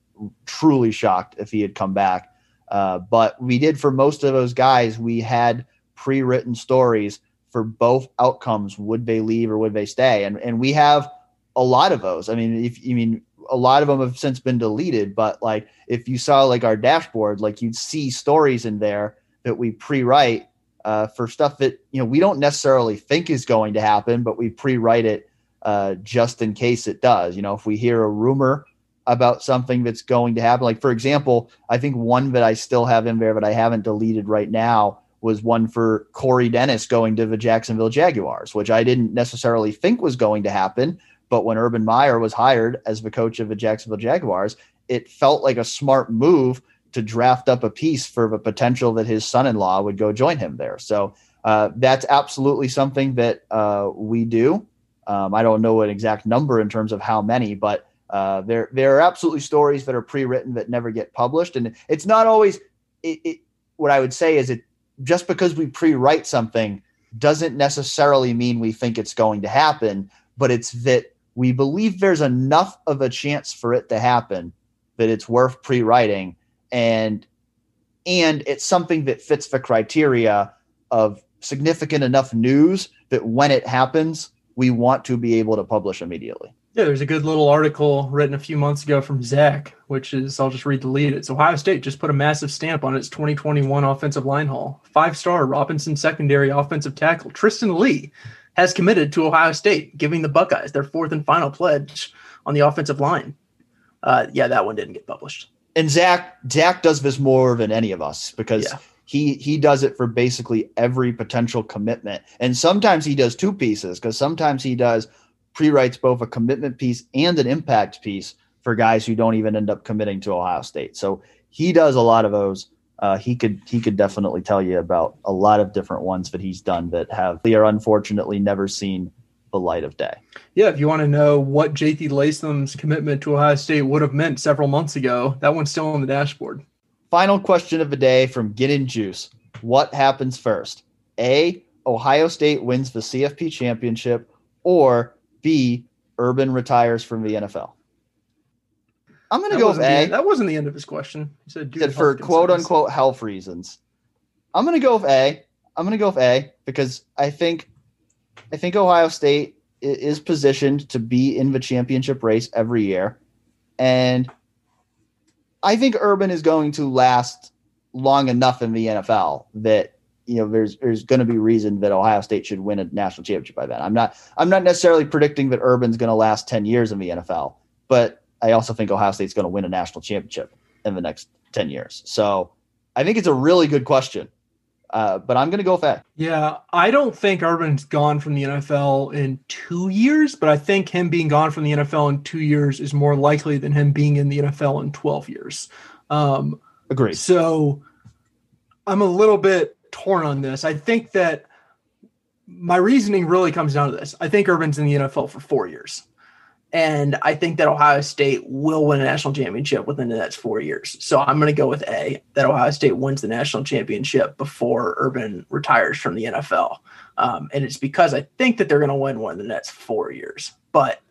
truly shocked if he had come back. Uh, but we did for most of those guys. We had pre-written stories for both outcomes would they leave or would they stay? And and we have a lot of those. I mean if you mean a lot of them have since been deleted but like if you saw like our dashboard like you'd see stories in there that we pre-write uh, for stuff that you know we don't necessarily think is going to happen but we pre-write it uh, just in case it does. You know if we hear a rumor about something that's going to happen like for example i think one that i still have in there but i haven't deleted right now was one for Corey Dennis going to the Jacksonville Jaguars, which I didn't necessarily think was going to happen. But when Urban Meyer was hired as the coach of the Jacksonville Jaguars, it felt like a smart move to draft up a piece for the potential that his son in law would go join him there. So uh, that's absolutely something that uh, we do. Um, I don't know an exact number in terms of how many, but uh, there there are absolutely stories that are pre-written that never get published, and it's not always. It, it, what I would say is it just because we pre-write something doesn't necessarily mean we think it's going to happen, but it's that we believe there's enough of a chance for it to happen that it's worth pre-writing. And and it's something that fits the criteria of significant enough news that when it happens, we want to be able to publish immediately. Yeah, there's a good little article written a few months ago from Zach, which is I'll just read the lead. It's Ohio State just put a massive stamp on its 2021 offensive line haul. Five star Robinson secondary offensive tackle Tristan Leigh has committed to Ohio State, giving the Buckeyes their fourth and final pledge on the offensive line. Uh, yeah, that one didn't get published. And Zach, Zach does this more than any of us because yeah. he he does it for basically every potential commitment. And sometimes he does two pieces because sometimes he does pre-writes both a commitment piece and an impact piece for guys who don't even end up committing to Ohio State. So he does a lot of those. Uh, he could he could definitely tell you about a lot of different ones that he's done that have they are unfortunately never seen the light of day. Yeah, if you want to know what JT Latham's commitment to Ohio State would have meant several months ago, that one's still on the dashboard. Final question of the day from Get in Juice. What happens first? A. Ohio State wins the CFP championship, or B. Urban retires from the NFL. I'm going to go with A. The, that wasn't the end of his question. He said, said for quote unquote health reasons. I'm going to go with A. I'm going to go with A because I think I think Ohio State is positioned to be in the championship race every year. And I think Urban is going to last long enough in the NFL that you know there's there's going to be reason that Ohio State should win a national championship by then. I'm not I'm not necessarily predicting that Urban's going to last 10 years in the NFL, but I also think Ohio State's going to win a national championship in the next 10 years. So I think it's a really good question. Uh, but I'm going to go with A. Yeah, I don't think Urban's gone from the NFL in two years, but I think him being gone from the NFL in two years is more likely than him being in the NFL in 12 years. Um, Agreed. So I'm a little bit torn on this. I think that my reasoning really comes down to this. I think Urban's in the NFL for four years. And I think that Ohio State will win a national championship within the next four years. So I'm going to go with A, that Ohio State wins the national championship before Urban retires from the NFL. Um, and it's because I think that they're going to win one in the next four years. But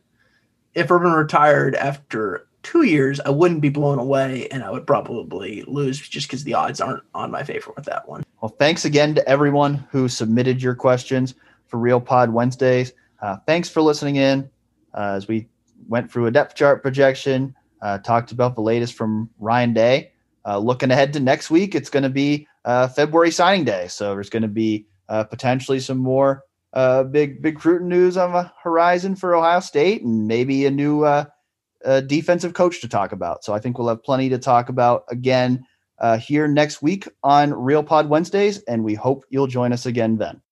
if Urban retired after two years, I wouldn't be blown away and I would probably lose just because the odds aren't on my favor with that one. Well, thanks again to everyone who submitted your questions for Real Pod Wednesdays. Uh, thanks for listening in uh, as we went through a depth chart projection, uh, talked about the latest from Ryan Day. Uh, looking ahead to next week, it's going to be uh, February signing day, so there's going to be uh, potentially some more big big recruiting news on the horizon for Ohio State, and maybe a new defensive coach to talk about. So I think we'll have plenty to talk about again Uh, here next week on Real Pod Wednesdays, and we hope you'll join us again then.